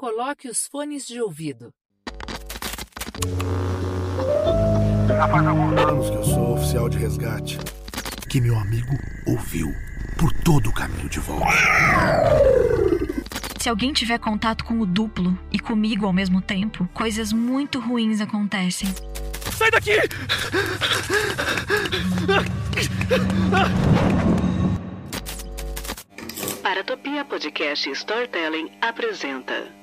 Coloque os fones de ouvido. Já faz alguns anos que eu sou oficial de resgate. Que meu amigo ouviu por todo o caminho de volta. Se alguém tiver contato com o duplo e comigo ao mesmo tempo, coisas muito ruins acontecem. Sai daqui! Paratopia Podcast Storytelling apresenta.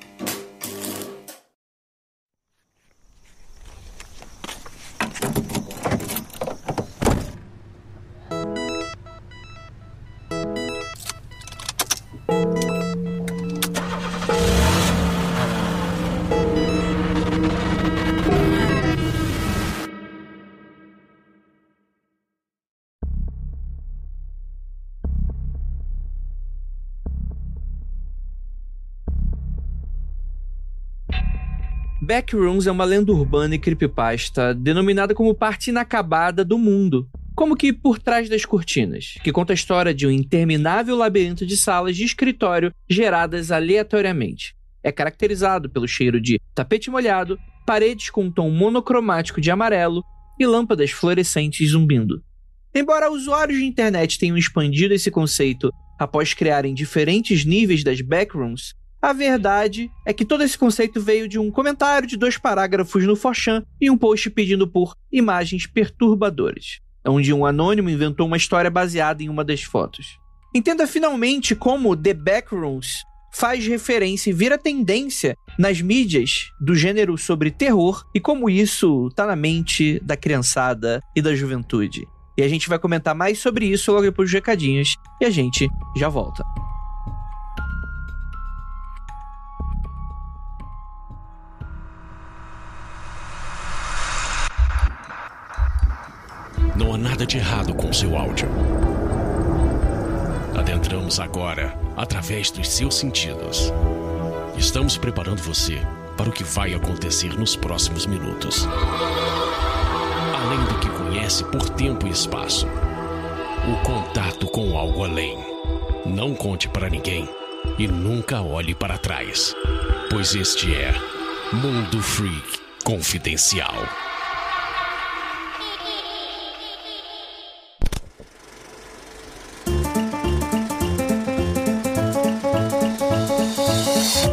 Backrooms é uma lenda urbana e creepypasta denominada como parte inacabada do mundo, como que por trás das cortinas, que conta a história de um interminável labirinto de salas de escritório geradas aleatoriamente. É caracterizado pelo cheiro de tapete molhado, paredes com um tom monocromático de amarelo e lâmpadas fluorescentes zumbindo. Embora usuários de internet tenham expandido esse conceito após criarem diferentes níveis das backrooms, a verdade é que todo esse conceito veio de um comentário de dois parágrafos no Forchan e um post pedindo por imagens perturbadoras, onde um anônimo inventou uma história baseada em uma das fotos. Entenda finalmente como The Backrooms faz referência e vira tendência nas mídias do gênero sobre terror e como isso tá na mente da criançada e da juventude. E a gente vai comentar mais sobre isso logo depois dos recadinhos e a gente já volta. Não há nada de errado com seu áudio. Adentramos agora através dos seus sentidos. Estamos preparando você para o que vai acontecer nos próximos minutos. Além do que conhece por tempo e espaço, o contato com algo além. Não conte para ninguém e nunca olhe para trás, pois este é Mundo Freak Confidencial.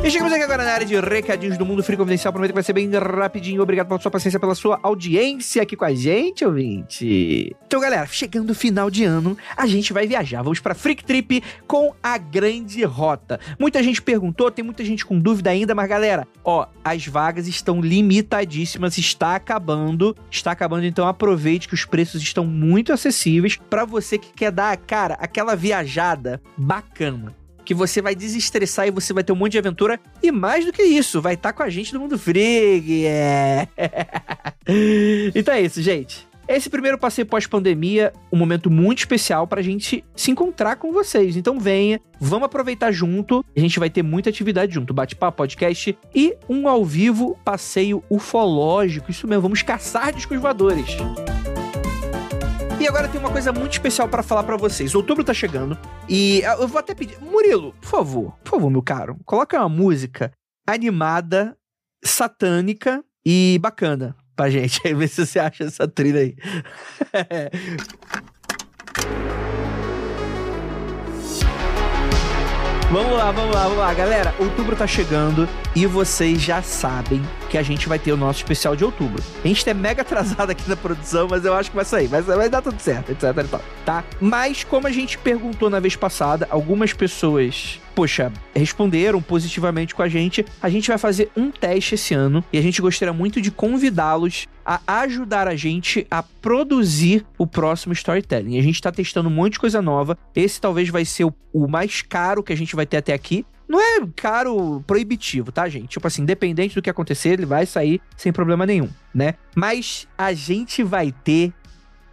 E chegamos aqui agora na área de recadinhos do Mundo Free Confidencial. Prometo que vai ser bem rapidinho. Obrigado pela sua paciência, pela sua audiência aqui com a gente, ouvinte. Então, galera, chegando o final de ano, a gente vai viajar. Vamos pra Freak Trip com a Grande Rota. Muita gente perguntou, tem muita gente com dúvida ainda, mas galera, ó, as vagas estão limitadíssimas, está acabando. Está acabando, então aproveite que os preços estão muito acessíveis para você que quer dar, cara, aquela viajada bacana que você vai desestressar e você vai ter um monte de aventura. E mais do que isso, vai estar com a gente no Mundo Freak. É. então é isso, gente. Esse primeiro passeio pós-pandemia, um momento muito especial pra gente se encontrar com vocês. Então venha, vamos aproveitar junto. A gente vai ter muita atividade junto, bate-papo, podcast e um ao vivo passeio ufológico. Isso mesmo, vamos caçar discos voadores. E agora tem uma coisa muito especial para falar para vocês. Outubro tá chegando e eu vou até pedir, Murilo, por favor, por favor, meu caro, coloca uma música animada, satânica e bacana pra gente. Aí vê se você acha essa trilha aí. Vamos lá, vamos lá, vamos lá, galera. Outubro tá chegando e vocês já sabem que a gente vai ter o nosso especial de outubro. A gente é mega atrasado aqui na produção, mas eu acho que vai sair. Vai, vai dar tudo certo, etc e tal, tá? Mas como a gente perguntou na vez passada, algumas pessoas, poxa, responderam positivamente com a gente. A gente vai fazer um teste esse ano e a gente gostaria muito de convidá-los a ajudar a gente a produzir o próximo storytelling. A gente tá testando um monte de coisa nova. Esse talvez vai ser o, o mais caro que a gente vai ter até aqui. Não é caro proibitivo, tá, gente? Tipo assim, independente do que acontecer, ele vai sair sem problema nenhum, né? Mas a gente vai ter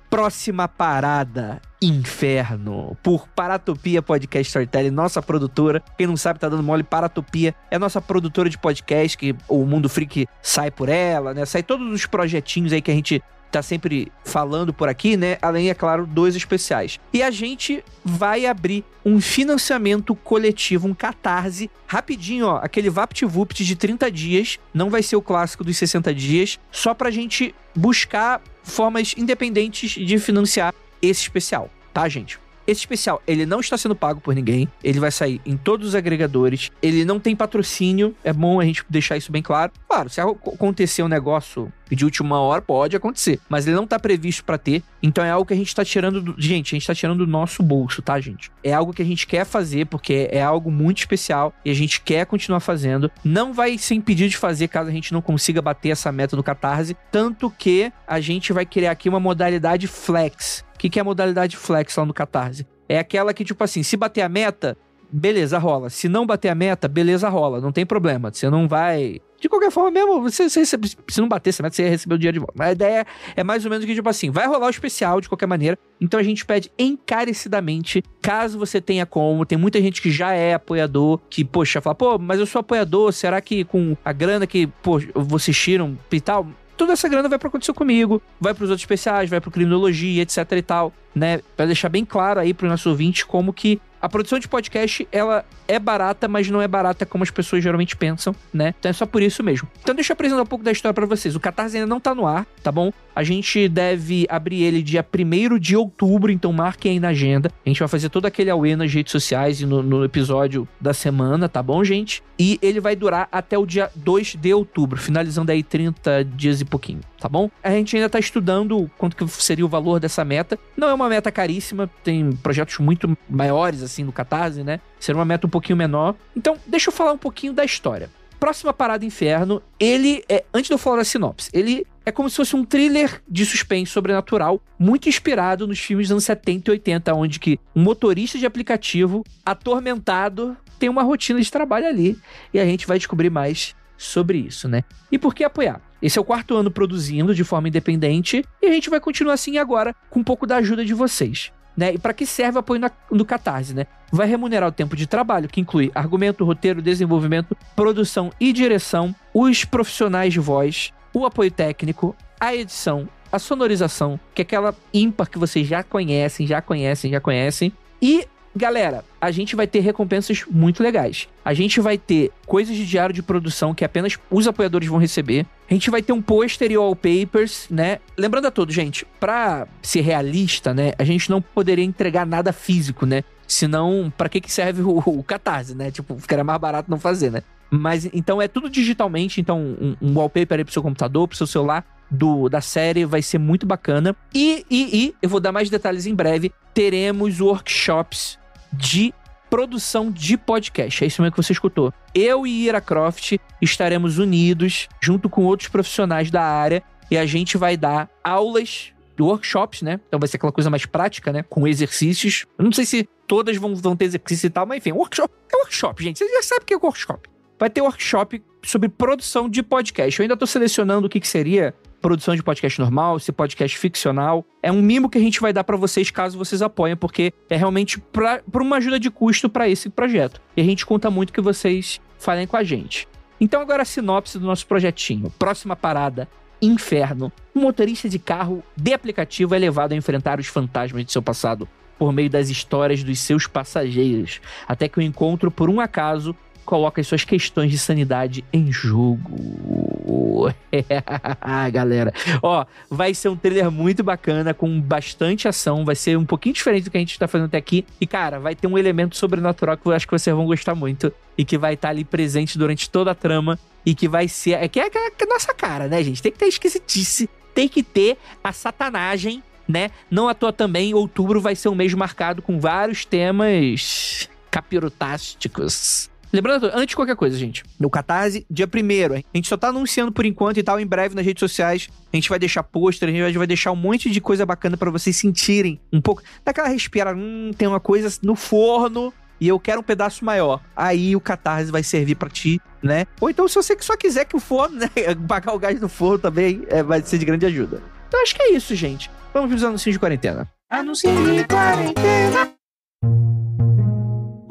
próxima parada Inferno, por Paratopia Podcast Storytelling, nossa produtora. Quem não sabe, tá dando mole. Paratopia é nossa produtora de podcast, que o Mundo Freak sai por ela, né? Sai todos os projetinhos aí que a gente tá sempre falando por aqui, né? Além, é claro, dois especiais. E a gente vai abrir um financiamento coletivo, um catarse, rapidinho, ó, aquele VaptVupt de 30 dias, não vai ser o clássico dos 60 dias, só pra gente buscar formas independentes de financiar esse especial, tá, gente? Esse especial, ele não está sendo pago por ninguém. Ele vai sair em todos os agregadores. Ele não tem patrocínio. É bom a gente deixar isso bem claro. Claro, se acontecer um negócio de última hora, pode acontecer. Mas ele não está previsto para ter. Então é algo que a gente está tirando do... Gente, a gente está tirando do nosso bolso, tá, gente? É algo que a gente quer fazer porque é algo muito especial e a gente quer continuar fazendo. Não vai ser impedido de fazer caso a gente não consiga bater essa meta do Catarse. Tanto que a gente vai criar aqui uma modalidade flex que, que é a modalidade flex lá no Catarse? É aquela que, tipo assim, se bater a meta, beleza, rola. Se não bater a meta, beleza, rola. Não tem problema. Você não vai. De qualquer forma, mesmo, você, você recebe, se não bater essa meta, você ia receber o dinheiro de volta. Mas a ideia é mais ou menos que, tipo assim, vai rolar o especial de qualquer maneira. Então a gente pede encarecidamente, caso você tenha como, tem muita gente que já é apoiador, que, poxa, fala, pô, mas eu sou apoiador, será que com a grana que, pô, vocês tiram e tal, toda essa grana vai para acontecer comigo, vai para os outros especiais, vai para criminologia, etc e tal, né? Para deixar bem claro aí para o nosso ouvinte como que a produção de podcast, ela é barata, mas não é barata como as pessoas geralmente pensam, né? Então é só por isso mesmo. Então deixa eu apresentar um pouco da história para vocês. O Catarse ainda não tá no ar, tá bom? A gente deve abrir ele dia 1 de outubro, então marquem aí na agenda. A gente vai fazer todo aquele auê nas redes sociais e no, no episódio da semana, tá bom, gente? E ele vai durar até o dia 2 de outubro, finalizando aí 30 dias e pouquinho, tá bom? A gente ainda tá estudando quanto que seria o valor dessa meta. Não é uma meta caríssima, tem projetos muito maiores, assim, no Catarse, né? Ser uma meta um pouquinho menor. Então, deixa eu falar um pouquinho da história. Próxima Parada Inferno, ele é, antes de eu falar da sinopse, ele é como se fosse um thriller de suspense sobrenatural, muito inspirado nos filmes dos anos 70 e 80, onde que um motorista de aplicativo, atormentado, tem uma rotina de trabalho ali. E a gente vai descobrir mais sobre isso, né? E por que apoiar? Esse é o quarto ano produzindo de forma independente e a gente vai continuar assim agora com um pouco da ajuda de vocês né? E para que serve o apoio na, no Catarse, né? Vai remunerar o tempo de trabalho, que inclui argumento, roteiro, desenvolvimento, produção e direção, os profissionais de voz, o apoio técnico, a edição, a sonorização, que é aquela ímpar que vocês já conhecem, já conhecem, já conhecem, e Galera, a gente vai ter recompensas muito legais. A gente vai ter coisas de diário de produção que apenas os apoiadores vão receber. A gente vai ter um pôster e wallpapers, né? Lembrando a todos, gente, pra ser realista, né? A gente não poderia entregar nada físico, né? Senão, para que que serve o, o Catarse, né? Tipo, ficaria mais barato não fazer, né? Mas então é tudo digitalmente, então um, um wallpaper aí pro seu computador, pro seu celular, do, da série vai ser muito bacana. E, e, e, eu vou dar mais detalhes em breve, teremos workshops de produção de podcast. É isso mesmo que você escutou. Eu e Ira Croft estaremos unidos junto com outros profissionais da área e a gente vai dar aulas workshops, né? Então vai ser aquela coisa mais prática, né? Com exercícios. Eu não sei se todas vão, vão ter exercício e tal, mas enfim, workshop é workshop, gente. Você já sabe o que é workshop. Vai ter workshop sobre produção de podcast. Eu ainda tô selecionando o que, que seria produção de podcast normal, se podcast ficcional. É um mimo que a gente vai dar para vocês caso vocês apoiem, porque é realmente para uma ajuda de custo para esse projeto. E a gente conta muito que vocês falem com a gente. Então agora a sinopse do nosso projetinho. Próxima parada, Inferno. Um motorista de carro de aplicativo é levado a enfrentar os fantasmas de seu passado por meio das histórias dos seus passageiros, até que o encontro, por um acaso, coloca as suas questões de sanidade em jogo. galera. Ó, vai ser um trailer muito bacana, com bastante ação. Vai ser um pouquinho diferente do que a gente tá fazendo até aqui. E, cara, vai ter um elemento sobrenatural que eu acho que vocês vão gostar muito. E que vai estar tá ali presente durante toda a trama. E que vai ser. É que é a nossa cara, né, gente? Tem que ter esquisitice. Tem que ter a satanagem, né? Não à toa também, outubro vai ser um mês marcado com vários temas capirotásticos Lembrando, antes de qualquer coisa, gente, no Catarse, dia 1 a gente só tá anunciando por enquanto e tal, em breve nas redes sociais, a gente vai deixar pôster, a gente vai deixar um monte de coisa bacana para vocês sentirem um pouco daquela respira, hum, tem uma coisa no forno e eu quero um pedaço maior. Aí o Catarse vai servir para ti, né? Ou então, se você só quiser que o forno, né, pagar o gás no forno também, é, vai ser de grande ajuda. Então acho que é isso, gente. Vamos pros anúncios de quarentena. Anúncio de quarentena.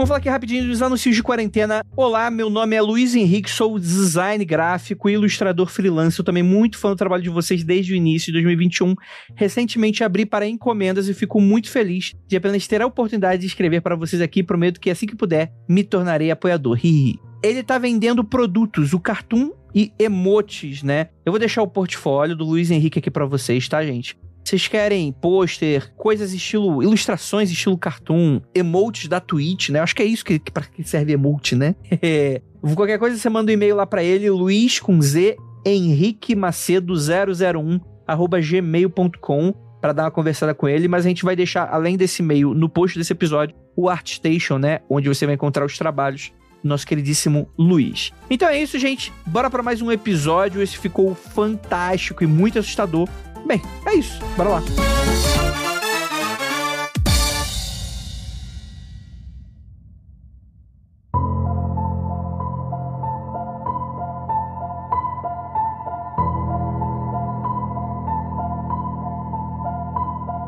Vamos falar aqui rapidinho dos anúncios de quarentena. Olá, meu nome é Luiz Henrique, sou design gráfico e ilustrador freelance. Eu também muito fã do trabalho de vocês desde o início de 2021. Recentemente abri para encomendas e fico muito feliz de apenas ter a oportunidade de escrever para vocês aqui. Prometo que assim que puder, me tornarei apoiador. Hihi. Ele tá vendendo produtos, o Cartoon e emotes, né? Eu vou deixar o portfólio do Luiz Henrique aqui para vocês, tá, gente? Vocês querem pôster, coisas estilo. ilustrações estilo cartoon, emotes da Twitch, né? Acho que é isso que, que, pra que serve emote, né? Qualquer coisa você manda um e-mail lá para ele, Luiz com Z, Henrique Macedo 001 arroba gmail.com para dar uma conversada com ele, mas a gente vai deixar, além desse e-mail, no post desse episódio, o ArtStation, né? Onde você vai encontrar os trabalhos do nosso queridíssimo Luiz. Então é isso, gente. Bora para mais um episódio. Esse ficou fantástico e muito assustador. Bem, é isso. Bora lá.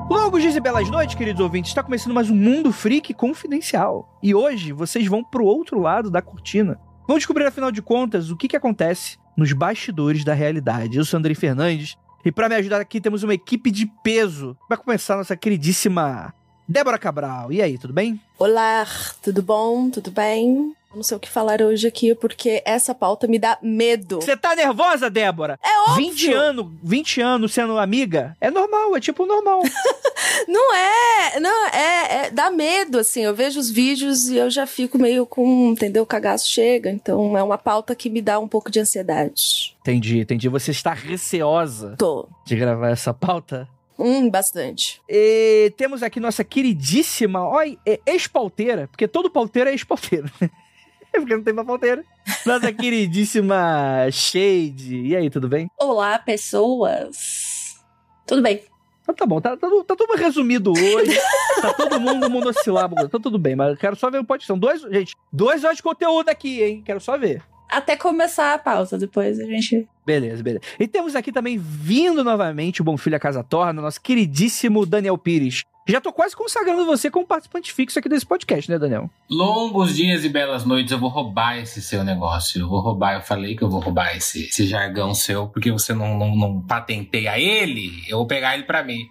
Longos dias e belas noites, queridos ouvintes. Está começando mais um Mundo Freak Confidencial. E hoje vocês vão pro outro lado da cortina. Vamos descobrir, afinal de contas, o que, que acontece nos bastidores da realidade. Eu sou Andrei Fernandes e para me ajudar aqui temos uma equipe de peso. Vai começar nossa queridíssima Débora Cabral. E aí, tudo bem? Olá, tudo bom? Tudo bem? Não sei o que falar hoje aqui, porque essa pauta me dá medo. Você tá nervosa, Débora? É óbvio. 20 anos, 20 anos sendo amiga, é normal, é tipo normal. não é, não, é, é, dá medo, assim, eu vejo os vídeos e eu já fico meio com, entendeu, o cagaço chega, então é uma pauta que me dá um pouco de ansiedade. Entendi, entendi. Você está receosa Tô. de gravar essa pauta? Hum, bastante. E temos aqui nossa queridíssima, olha, ex-pauteira, porque todo pauteiro é ex-pauteiro. porque não tem uma pauteira. Nossa queridíssima Shade. E aí, tudo bem? Olá, pessoas. Tudo bem. Então tá bom, tá, tá, tá tudo resumido hoje. tá todo mundo monossilábico. Tá tudo bem, mas eu quero só ver o podcast. São dois, gente, dois horas de conteúdo aqui, hein? Quero só ver. Até começar a pausa, depois a gente. Beleza, beleza. E temos aqui também, vindo novamente, o Bom Filho a Casa Torna, nosso queridíssimo Daniel Pires. Já tô quase consagrando você como participante fixo aqui desse podcast, né, Daniel? Longos dias e belas noites, eu vou roubar esse seu negócio. Eu vou roubar, eu falei que eu vou roubar esse, esse jargão seu, porque você não, não, não patenteia ele, eu vou pegar ele para mim.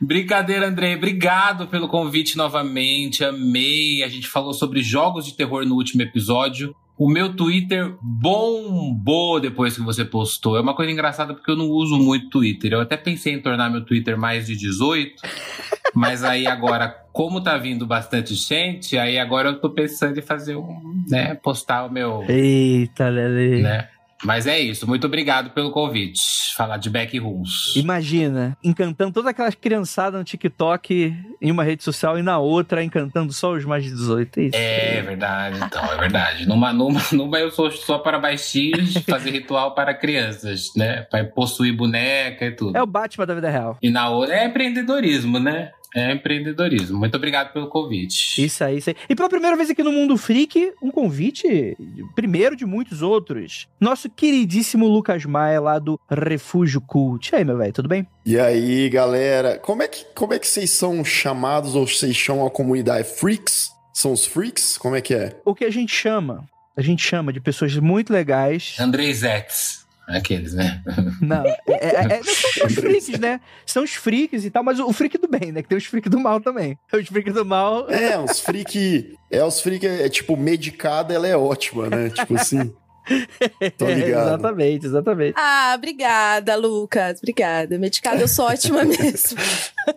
Brincadeira, André. Obrigado pelo convite novamente. Amei. A gente falou sobre jogos de terror no último episódio. O meu Twitter bombou depois que você postou. É uma coisa engraçada porque eu não uso muito Twitter. Eu até pensei em tornar meu Twitter mais de 18. Mas aí agora, como tá vindo bastante gente, aí agora eu tô pensando em fazer um, né, postar o meu. Eita, Lele. Né? Mas é isso, muito obrigado pelo convite. Falar de backrooms. Imagina, encantando toda aquela criançada no TikTok em uma rede social e na outra encantando só os mais de 18. É, isso. é verdade, então, é verdade. Numa, numa, numa eu sou só para baixinhos, fazer ritual para crianças, né? Para possuir boneca e tudo. É o Batman da vida real. E na outra é empreendedorismo, né? É empreendedorismo. Muito obrigado pelo convite. Isso aí, isso aí. E pela primeira vez aqui no Mundo Freak, um convite, primeiro de muitos outros. Nosso queridíssimo Lucas Maia, lá do Refúgio Cult. E aí, meu velho, tudo bem? E aí, galera? Como é, que, como é que vocês são chamados ou vocês chamam a comunidade? Freaks? São os freaks? Como é que é? O que a gente chama? A gente chama de pessoas muito legais. Andrei Zex. Aqueles, né? Não, é, é, é, são os freaks, né? São os freaks e tal, mas o, freak do bem, né? Que tem os freaks do mal também. Os freaks do mal. É, os freak. É, os freak é, é tipo, medicada, ela é ótima, né? Tipo assim. Tô ligado. exatamente, exatamente. Ah, obrigada, Lucas. Obrigada. Medicada, eu sou ótima mesmo.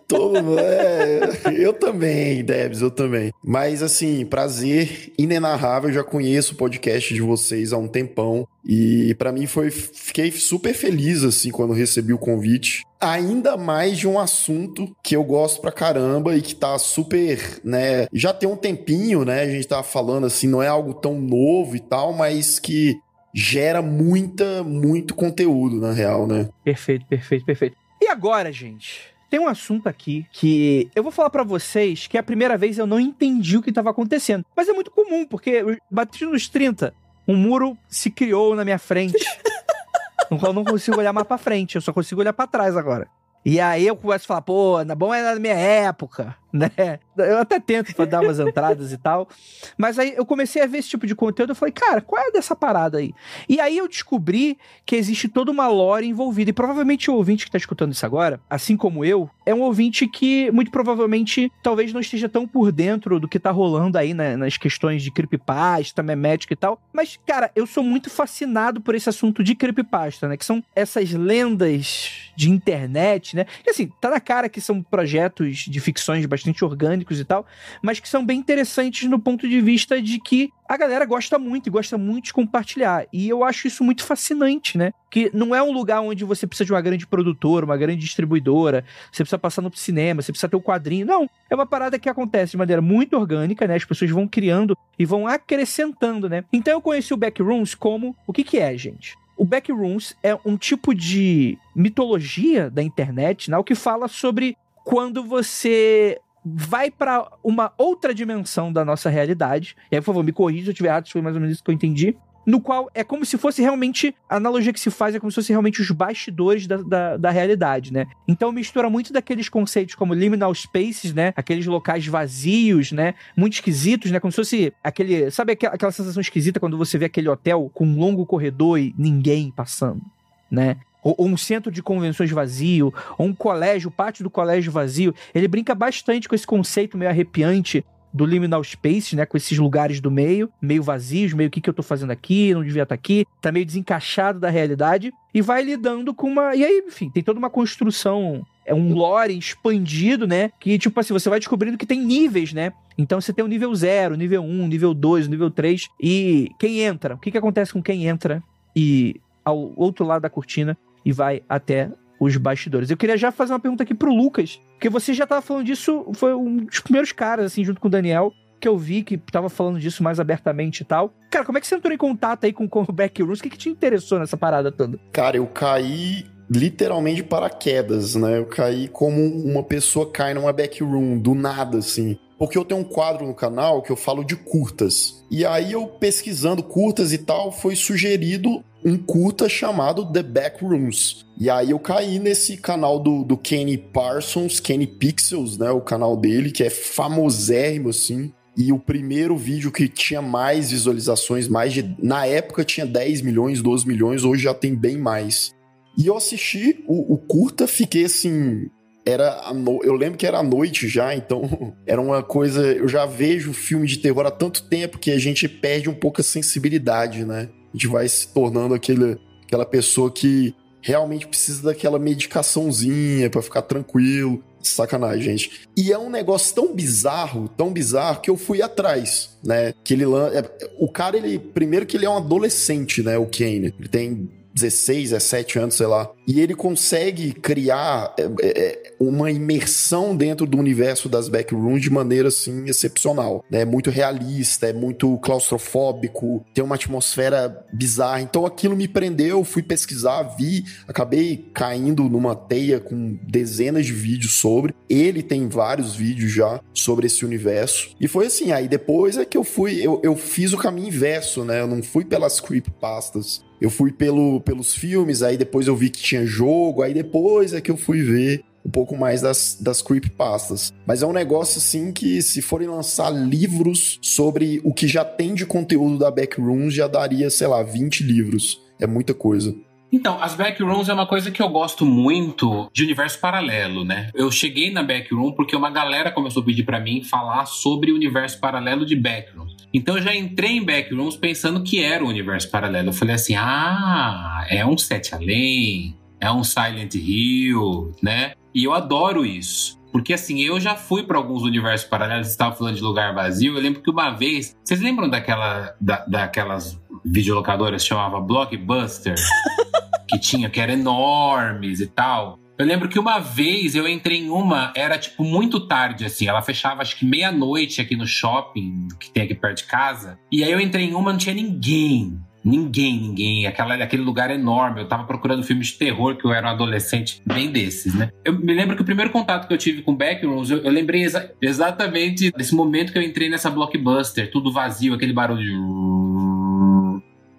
Tô, é, eu também, Debs, eu também. Mas, assim, prazer inenarrável. Eu já conheço o podcast de vocês há um tempão. E para mim foi. Fiquei super feliz, assim, quando recebi o convite. Ainda mais de um assunto que eu gosto pra caramba e que tá super, né? Já tem um tempinho, né? A gente tava falando assim, não é algo tão novo e tal, mas que gera muita, muito conteúdo, na real, né? Perfeito, perfeito, perfeito. E agora, gente? Tem um assunto aqui que eu vou falar para vocês que é a primeira vez eu não entendi o que estava acontecendo. Mas é muito comum, porque bati nos 30 um muro se criou na minha frente. eu não consigo olhar mais pra frente, eu só consigo olhar para trás agora. E aí eu começo a falar, pô, na bom é na minha época. né? Eu até tento pra dar umas entradas e tal. Mas aí eu comecei a ver esse tipo de conteúdo e falei, cara, qual é dessa parada aí? E aí eu descobri que existe toda uma lore envolvida. E provavelmente o ouvinte que tá escutando isso agora, assim como eu, é um ouvinte que muito provavelmente talvez não esteja tão por dentro do que tá rolando aí né, nas questões de creepypasta, memética e tal. Mas, cara, eu sou muito fascinado por esse assunto de creepypasta, né? Que são essas lendas de internet, né? E assim, tá na cara que são projetos de ficções bastante orgânicos e tal, mas que são bem interessantes no ponto de vista de que a galera gosta muito e gosta muito de compartilhar. E eu acho isso muito fascinante, né? Que não é um lugar onde você precisa de uma grande produtora, uma grande distribuidora, você precisa passar no cinema, você precisa ter o um quadrinho. Não, é uma parada que acontece de maneira muito orgânica, né? As pessoas vão criando e vão acrescentando, né? Então eu conheci o Backrooms como o que que é, gente? O Backrooms é um tipo de mitologia da internet, né? O que fala sobre quando você vai para uma outra dimensão da nossa realidade. E aí, por favor, me corrija se eu estiver errado, foi mais ou menos isso que eu entendi. No qual é como se fosse realmente. A analogia que se faz é como se fosse realmente os bastidores da, da, da realidade, né? Então mistura muito daqueles conceitos como liminal spaces, né? Aqueles locais vazios, né? Muito esquisitos, né? Como se fosse aquele. Sabe aquela, aquela sensação esquisita quando você vê aquele hotel com um longo corredor e ninguém passando, né? Ou, ou, um centro de convenções vazio, ou um colégio, o pátio do colégio vazio. Ele brinca bastante com esse conceito meio arrepiante do liminal space, né, com esses lugares do meio, meio vazios, meio o que, que eu tô fazendo aqui, não devia estar tá aqui, tá meio desencaixado da realidade, e vai lidando com uma. E aí, enfim, tem toda uma construção, é um lore expandido, né? Que, tipo assim, você vai descobrindo que tem níveis, né? Então você tem o nível 0, nível 1, um, nível 2, nível 3, e quem entra? O que, que acontece com quem entra e ao outro lado da cortina e vai até os bastidores. Eu queria já fazer uma pergunta aqui pro Lucas, porque você já tava falando disso, foi um dos primeiros caras, assim, junto com o Daniel, que eu vi que tava falando disso mais abertamente e tal. Cara, como é que você entrou em contato aí com, com o Backrooms? O que, que te interessou nessa parada toda? Cara, eu caí literalmente paraquedas, né? Eu caí como uma pessoa cai numa backroom, do nada, assim. Porque eu tenho um quadro no canal que eu falo de curtas. E aí eu pesquisando curtas e tal, foi sugerido um curta chamado The Backrooms. E aí eu caí nesse canal do, do Kenny Parsons, Kenny Pixels, né? O canal dele, que é famosérrimo, assim. E o primeiro vídeo que tinha mais visualizações, mais de. Na época tinha 10 milhões, 12 milhões, hoje já tem bem mais. E eu assisti o, o curta, fiquei assim, era no... eu lembro que era à noite já, então era uma coisa. Eu já vejo filme de terror há tanto tempo que a gente perde um pouco a sensibilidade, né? A gente vai se tornando aquele, aquela pessoa que realmente precisa daquela medicaçãozinha para ficar tranquilo. Sacanagem, gente. E é um negócio tão bizarro, tão bizarro, que eu fui atrás, né? Que ele é, O cara, ele. Primeiro que ele é um adolescente, né? O Kane. Ele tem 16, 17 anos, sei lá. E ele consegue criar é, é, é, uma imersão dentro do universo das backrooms de maneira assim excepcional. Né? É muito realista, é muito claustrofóbico, tem uma atmosfera bizarra. Então aquilo me prendeu, fui pesquisar, vi, acabei caindo numa teia com dezenas de vídeos sobre. Ele tem vários vídeos já sobre esse universo. E foi assim, aí depois é que eu fui, eu, eu fiz o caminho inverso, né? Eu não fui pelas creepypastas eu fui pelo, pelos filmes, aí depois eu vi que tinha jogo, aí depois é que eu fui ver um pouco mais das, das creepypastas. Mas é um negócio assim que, se forem lançar livros sobre o que já tem de conteúdo da Backrooms, já daria, sei lá, 20 livros. É muita coisa. Então, as backrooms é uma coisa que eu gosto muito de universo paralelo, né? Eu cheguei na backroom porque uma galera começou a pedir para mim falar sobre o universo paralelo de backrooms. Então eu já entrei em backrooms pensando que era o universo paralelo. Eu falei assim: ah, é um Sete Além, é um Silent Hill, né? E eu adoro isso. Porque assim, eu já fui para alguns universos paralelos, estava falando de lugar vazio. Eu lembro que uma vez. Vocês lembram daquela, da, daquelas videolocadoras que chamava Blockbuster? que tinha, que eram enormes e tal. Eu lembro que uma vez eu entrei em uma, era tipo muito tarde, assim. Ela fechava acho que meia-noite aqui no shopping, que tem aqui perto de casa. E aí eu entrei em uma, não tinha ninguém. Ninguém, ninguém. Aquela, aquele lugar enorme. Eu tava procurando filmes de terror, que eu era um adolescente bem desses, né? Eu me lembro que o primeiro contato que eu tive com Backrooms, eu, eu lembrei exa exatamente desse momento que eu entrei nessa blockbuster, tudo vazio, aquele barulho de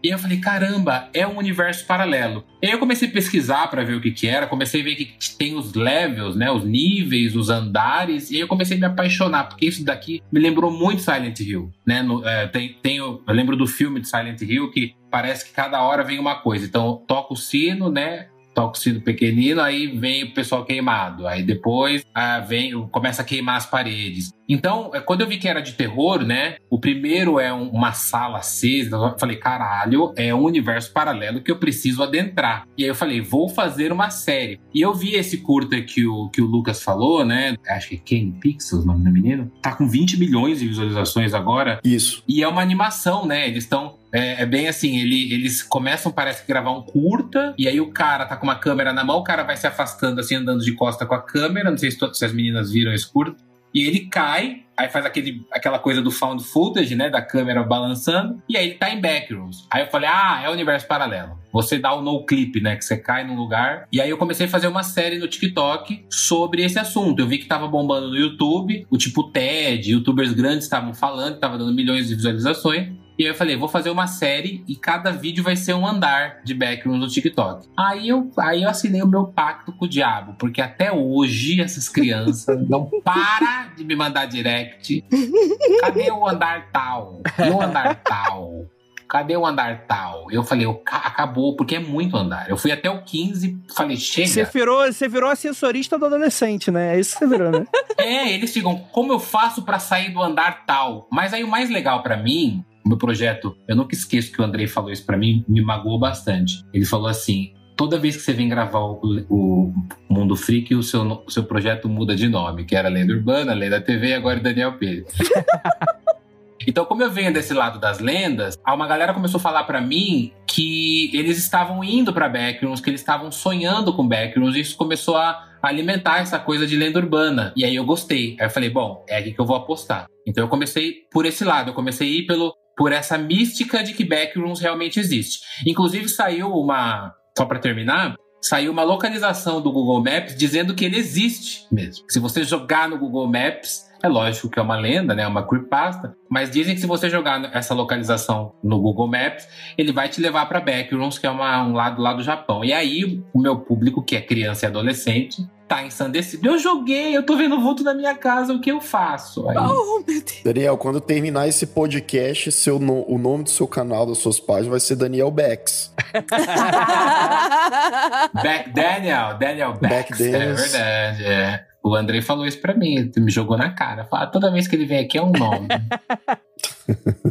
E eu falei, caramba, é um universo paralelo. E aí eu comecei a pesquisar para ver o que que era, comecei a ver que tem os levels, né, os níveis, os andares, e aí eu comecei a me apaixonar, porque isso daqui me lembrou muito Silent Hill, né? No, é, tem, tem, eu lembro do filme de Silent Hill que parece que cada hora vem uma coisa. Então toca o sino, né? Toca o sino pequenino, aí vem o pessoal queimado. Aí depois ah, vem, começa a queimar as paredes. Então, é, quando eu vi que era de terror, né? O primeiro é um- uma sala acesa. Eu falei, caralho, é um universo paralelo que eu preciso adentrar. E aí eu falei, vou fazer uma série. E eu vi esse curta que o, que o Lucas falou, né? Acho que é Ken Pixels, o nome do menino. Tá com 20 milhões de visualizações agora. Isso. E é uma animação, né? Eles estão. É, é bem assim, ele- eles começam, parece que gravar um curta, e aí o cara tá com uma câmera na mão, o cara vai se afastando, assim, andando de costa com a câmera. Não sei se, to- se as meninas viram esse curta. E ele cai, aí faz aquele, aquela coisa do found footage, né? Da câmera balançando, e aí ele tá em backrooms. Aí eu falei, ah, é o universo paralelo. Você dá o no clip, né? Que você cai num lugar. E aí eu comecei a fazer uma série no TikTok sobre esse assunto. Eu vi que tava bombando no YouTube, o tipo TED, youtubers grandes estavam falando, tava dando milhões de visualizações. E aí eu falei, vou fazer uma série e cada vídeo vai ser um andar de backrooms no TikTok. Aí eu, aí eu assinei o meu pacto com o diabo, porque até hoje essas crianças não para de me mandar direct. Cadê o andar tal? E o andar tal? Cadê o andar tal? Eu falei, "O ca- acabou, porque é muito andar. Eu fui até o 15, falei, chega. Você virou, você virou assessorista do adolescente, né? É isso que você virou, né? É, eles ficam, como eu faço pra sair do andar tal? Mas aí o mais legal pra mim, o meu projeto, eu nunca esqueço que o Andrei falou isso pra mim, me magoou bastante. Ele falou assim: toda vez que você vem gravar o, o Mundo Freak, o seu, no- o seu projeto muda de nome, que era Lenda Urbana, Lenda TV e agora é Daniel Pires. Então, como eu venho desse lado das lendas, uma galera começou a falar pra mim que eles estavam indo pra backrooms, que eles estavam sonhando com backrooms, e isso começou a alimentar essa coisa de lenda urbana. E aí eu gostei. Aí eu falei, bom, é aqui que eu vou apostar. Então eu comecei por esse lado, eu comecei a ir pelo, por essa mística de que backrooms realmente existe. Inclusive saiu uma, só pra terminar, saiu uma localização do Google Maps dizendo que ele existe mesmo. Se você jogar no Google Maps, é lógico que é uma lenda, né? Uma creepypasta, mas dizem que se você jogar essa localização no Google Maps, ele vai te levar para Backrooms, que é uma- um lado lá do Japão. E aí o meu público, que é criança e adolescente, tá ensandecido. Eu joguei, eu tô vendo vulto na minha casa, o que eu faço? Aí, Oh, meu Deus. Daniel, quando terminar esse podcast, seu no- o nome do seu canal, das suas páginas, vai ser Daniel Bex. Back Daniel, Daniel Back Bax, é verdade, é. O Andrei falou isso pra mim, me jogou na cara. Fala, toda vez que ele vem aqui é um nome.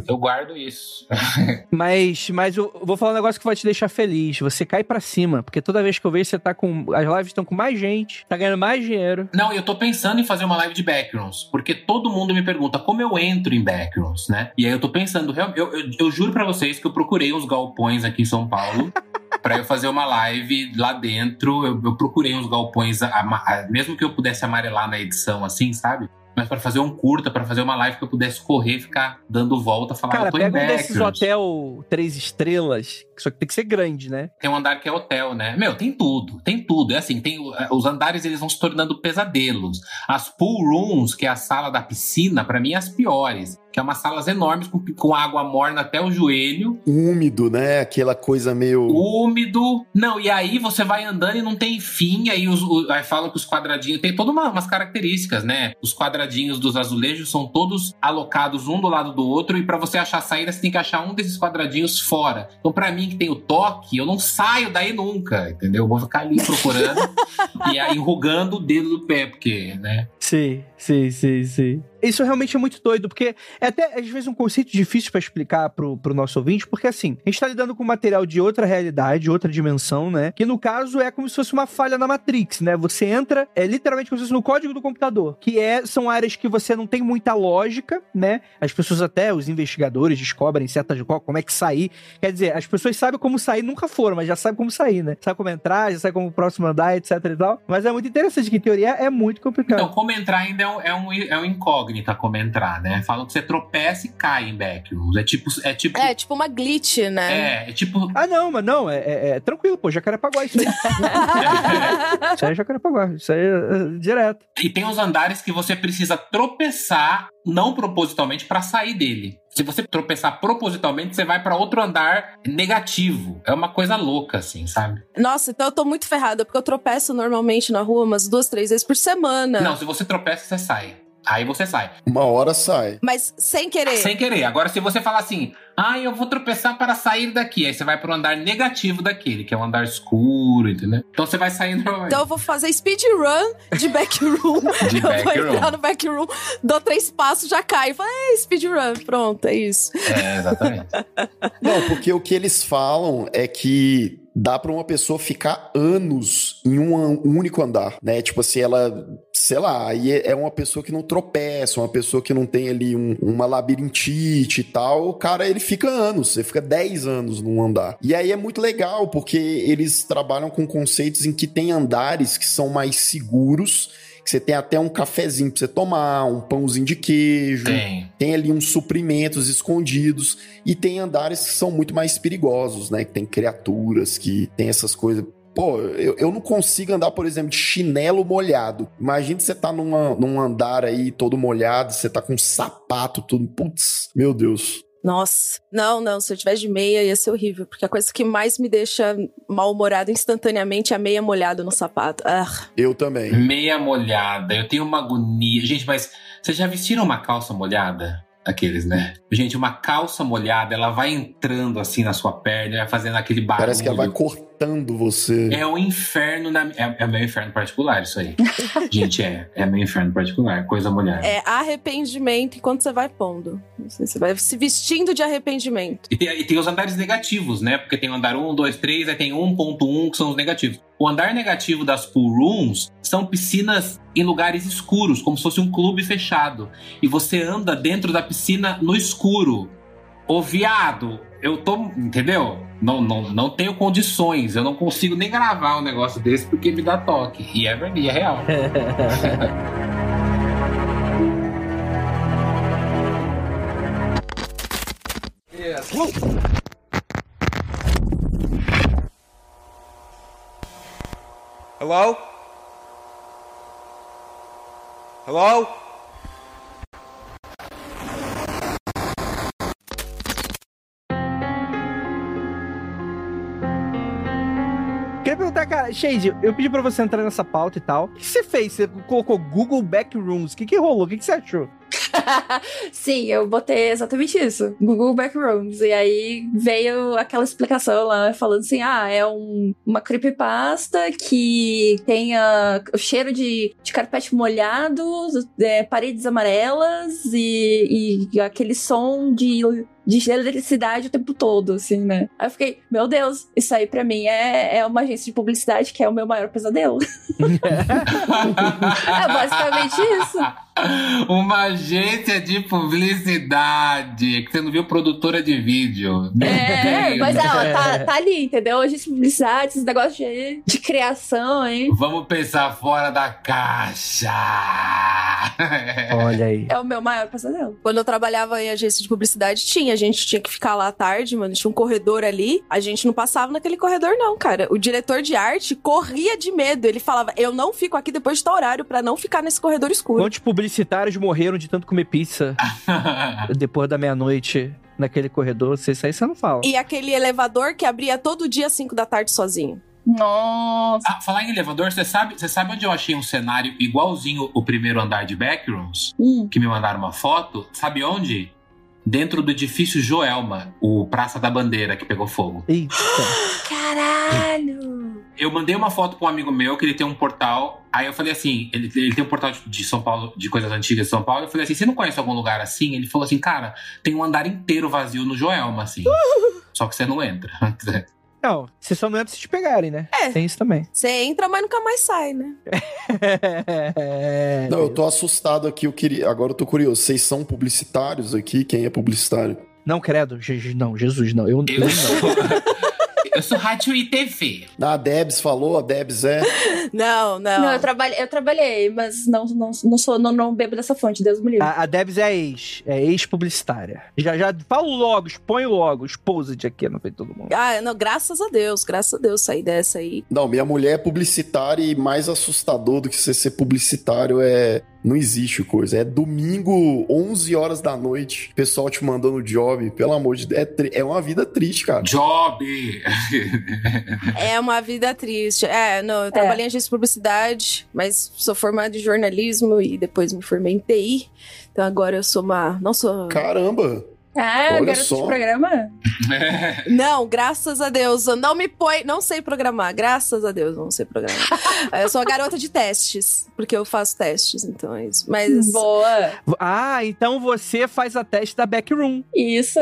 eu guardo isso. Mas, mas eu vou falar um negócio que vai te deixar feliz. Você cai pra cima, porque toda vez que eu vejo, você tá com. As lives estão com mais gente, tá ganhando mais dinheiro. Não, eu tô pensando em fazer uma live de backrooms, porque todo mundo me pergunta como eu entro em backrooms, né? E aí eu tô pensando, eu, eu, eu juro pra vocês que eu procurei uns galpões aqui em São Paulo pra eu fazer uma live lá dentro. Eu, eu procurei uns galpões, ama- a- mesmo que eu pudesse amarelar na edição, assim, sabe? Mas pra fazer um curta, pra fazer uma live que eu pudesse correr, ficar dando volta, falar, Cara, eu tô pega em um desses hotel três estrelas, só que tem que ser grande, né? Tem um andar que é hotel, né? Meu, tem tudo, tem tudo. É assim, tem os andares eles vão se tornando pesadelos. As pool rooms, que é a sala da piscina, pra mim é as piores, é umas salas enormes com, com água morna até o joelho, Úmido, né? Aquela coisa meio. úmido. Não, e aí você vai andando e não tem fim, aí os, o- aí falam que os quadradinhos tem todas uma, umas características, né? Os quadradinhos dos azulejos são todos alocados um do lado do outro e pra você achar saída você tem que achar um desses quadradinhos fora. Então pra mim que tem o toque, eu não saio daí nunca, entendeu? Eu vou ficar ali procurando e aí enrugando o dedo do pé, porque, né? Sim, sim, sim, sim. Isso realmente é muito doido, porque é até às vezes um conceito difícil pra explicar pro, pro nosso ouvinte, porque assim, a gente tá lidando com material de outra realidade, outra dimensão, né? Que no caso é como se fosse uma falha na Matrix, né? Você entra, é literalmente como se fosse no código do computador, que é, são áreas que você não tem muita lógica, né? As pessoas até, os investigadores descobrem certas co- como é que sair. Quer dizer, as pessoas sabem como sair, nunca foram, mas já sabem como sair, né? Sabe como entrar, já sabe como o próximo andar, etc e tal. Mas é muito interessante, que em teoria é muito complicado. Então, como entrar ainda é um, é um, é um incógnito. incógnita como entrar, né? Falam que você tropeça e cai em backrooms. É tipo. É tipo. É, tipo uma glitch, né? É, é tipo. Ah, não, mas não, é, é, é tranquilo, pô, Jacarepaguá isso aí. isso aí é Jacarepaguá, isso aí é, é direto. E tem os andares que você precisa tropeçar, não propositalmente, pra sair dele. Se você tropeçar propositalmente, você vai pra outro andar negativo. É uma coisa louca, assim, sabe? Nossa, então eu tô muito ferrada, porque eu tropeço normalmente na rua umas duas, três vezes por semana. Não, se você tropeça, você sai. Aí você sai. Uma hora sai. Mas sem querer. Sem querer. Agora, se você falar assim, ah, eu vou tropeçar para sair daqui, aí você vai pro andar negativo daquele, que é um andar escuro, entendeu? Então você vai saindo. Então eu vou fazer speedrun de backroom. De eu vou backroom. entrar no backroom, dou três passos, já caio. Falo, é speedrun, pronto, é isso. É, exatamente. Não, porque o que eles falam é que dá pra uma pessoa ficar anos em um único andar, né? Tipo assim, ela, sei lá, aí é é uma pessoa que não tropeça, uma pessoa que não tem ali um- uma labirintite e tal, o cara, ele fica anos, você fica 10 anos num andar. E aí é muito legal, porque eles trabalham com conceitos em que tem andares que são mais seguros, que você tem até um cafezinho pra você tomar, um pãozinho de queijo, Tem. tem ali uns suprimentos escondidos e tem andares que são muito mais perigosos, né? Que tem criaturas que tem essas coisas. Pô, eu, eu não consigo andar, por exemplo, de chinelo molhado. Imagina você tá numa, num andar aí todo molhado, você tá com sapato, tudo. Putz, meu Deus. Nossa, não, não, se eu tivesse de meia ia ser horrível, porque a coisa que mais me deixa mal-humorada instantaneamente é a meia molhada no sapato. Ah, Eu também. Meia molhada. Eu tenho uma agonia. Gente, mas vocês já vestiram uma calça molhada? Aqueles, né? Gente, uma calça molhada, ela vai entrando assim na sua perna, vai fazendo aquele barulho. Parece que ela vai cortando você. É o inferno na. É, é meu inferno particular, isso aí. Gente, é. É meu inferno particular, coisa molhada. é arrependimento enquanto você vai pondo. Não sei, Você vai se vestindo de arrependimento. E tem, e tem os andares negativos, né? Porque tem o andar 1, 2, 3, aí tem 1.1 que são os negativos. O andar negativo das pool rooms são piscinas em lugares escuros, como se fosse um clube fechado. E você anda dentro da piscina no escuro. Ô viado, eu tô. Entendeu? Não, não, não tenho condições. Eu não consigo nem gravar um negócio desse porque me dá toque. E é verdade, é real. Hello? Hello? Queria perguntar, cara, Shade, eu pedi pra você entrar nessa pauta e tal. O que você fez? Você colocou Google Backrooms. O que, que rolou? O que, que você achou? Sim, eu botei exatamente isso. Google Backrooms. E aí veio aquela explicação lá falando assim: ah, é um, uma creepypasta que tem ah, o cheiro de, de carpete molhado, é, paredes amarelas e, e aquele som de. De eletricidade o tempo todo, assim, né? Aí eu fiquei, meu Deus, isso aí pra mim é, é uma agência de publicidade que é o meu maior pesadelo. é basicamente isso. Uma agência de publicidade. Que você não viu produtora de vídeo. É, mas ó, tá, tá ali, entendeu? Agência de publicidade, esses negócios de, de criação, hein? Vamos pensar fora da caixa. Olha aí. É o meu maior pesadelo. Quando eu trabalhava em agência de publicidade, tinha. A gente tinha que ficar lá à tarde, mano. Tinha um corredor ali. A gente não passava naquele corredor, não, cara. O diretor de arte corria de medo. Ele falava: Eu não fico aqui depois de tal horário pra não ficar nesse corredor escuro. Quantos publicitários morreram de tanto comer pizza depois da meia-noite naquele corredor? Você- Isso aí você não fala. E aquele elevador que abria todo dia às 5 da tarde sozinho. Nossa. Ah, falar em elevador, você sabe, você sabe onde eu achei um cenário igualzinho o primeiro andar de Backrooms? Hum. Que me mandaram uma foto. Sabe onde? Dentro do edifício Joelma, o Praça da Bandeira que pegou fogo. Eita. Caralho! Eu mandei uma foto pra um amigo meu que ele tem um portal. Aí eu falei assim: ele, ele tem um portal de- de São Paulo, de coisas antigas de São Paulo. Eu falei assim: você não conhece algum lugar assim? Ele falou assim: cara, tem um andar inteiro vazio no Joelma, assim. Só que você não entra. Não, você só não entra se te pegarem, né? É. Tem isso também. Você entra, mas nunca mais sai, né? Não, eu tô assustado aqui, eu queria. Agora eu tô curioso. Vocês são publicitários aqui? Quem é publicitário? Não, credo. Je- Não, Jesus, não. Eu, eu Eu não. Eu sou rádio e TV. A Debs falou, a Debs é. Não, não. Não, eu, trabalhei, eu trabalhei, mas não, não, não sou, não, não bebo dessa fonte, Deus me livre. A, a Debs é ex, é ex-publicitária. Já, já, falo logo, expõe logo, exposed aqui no peito de todo mundo. Ah, não, graças a Deus, graças a Deus sair dessa aí. Não, minha mulher é publicitária e mais assustador do que você ser publicitário é. Não existe coisa. É domingo, 11 horas da noite, pessoal te mandando job. Pelo amor de Deus. É, tri- é uma vida triste, cara. Job! É uma vida triste. É, não, eu trabalhei em agência de publicidade, mas sou formada em jornalismo e depois me formei em TI. Então agora eu sou uma. Não sou. Caramba! Ah, Olha garoto só. de programa? Não, graças a Deus. eu Não me põe. Não sei programar. Graças a Deus, não sei programar. eu sou a garota de testes, porque eu faço testes, então é isso. Mas. Boa. Ah, então você faz a teste da Backroom. Isso.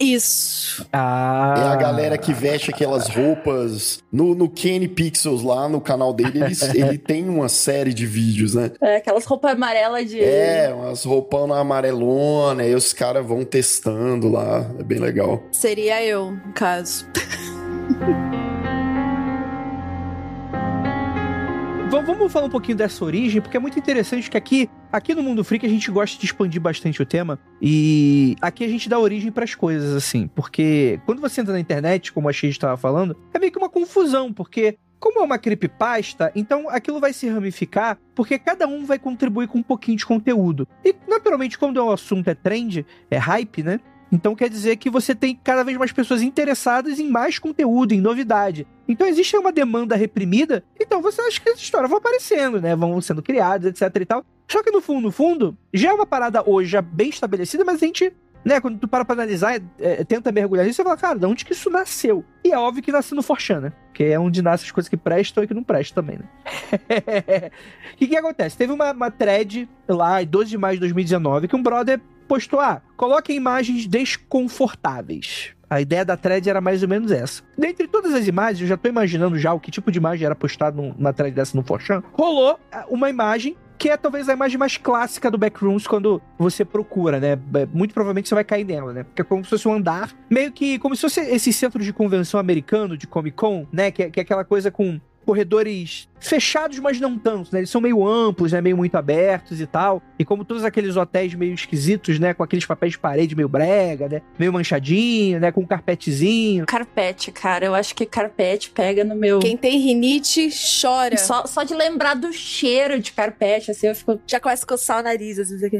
Isso. Ah. É a galera que veste aquelas roupas. No, no Kenny Pixels lá no canal dele, ele, ele tem uma série de vídeos, né? É, aquelas roupas amarelas de. É, umas roupão na amarelona, e os caras vão testando lá. É bem legal. Seria eu, no caso. Vamos falar um pouquinho dessa origem, porque é muito interessante que aqui, aqui no Mundo Freak a gente gosta de expandir bastante o tema e aqui a gente dá origem pras coisas assim, porque quando você entra na internet, como a X estava falando, é meio que uma confusão, porque como é uma creepypasta, então aquilo vai se ramificar, porque cada um vai contribuir com um pouquinho de conteúdo. E naturalmente quando o assunto é trend, é hype, né? Então quer dizer que você tem cada vez mais pessoas interessadas em mais conteúdo, em novidade. Então existe uma demanda reprimida, então você acha que essa história vai aparecendo, né? Vão sendo criadas, etc e tal. Só que no fundo, no fundo, já é uma parada hoje já bem estabelecida, mas a gente, né, quando tu para pra analisar, é, tenta mergulhar nisso, você fala, cara, de onde que isso nasceu? E é óbvio que nasceu no Forchan, né? Que é onde nascem as coisas que prestam e que não prestam também, né? O que que acontece? Teve uma, uma thread lá, em 12 de maio de 2019, que um brother postou, ah, coloque imagens desconfortáveis. A ideia da thread era mais ou menos essa. Dentre todas as imagens, eu já tô imaginando já o que tipo de imagem era postado numa thread dessa no Forchan, rolou ah, uma imagem que é talvez a imagem mais clássica do Backrooms quando você procura, né? É, Muito provavelmente você vai cair nela, né? Porque é como se fosse um andar, meio que como se fosse esse centro de convenção americano, de Comic Con, né? Que, é- que é aquela coisa com corredores fechados, mas não tanto, né? Eles são meio amplos, né? Meio muito abertos e tal. E como todos aqueles hotéis meio esquisitos, né? Com aqueles papéis de parede meio brega, né? Meio manchadinho, né? Com um carpetezinho. Carpete, cara. Eu acho que carpete pega no meu. Quem tem rinite chora. Só, só de lembrar do cheiro de carpete, assim, eu fico. Já começa a coçar o nariz, às vezes.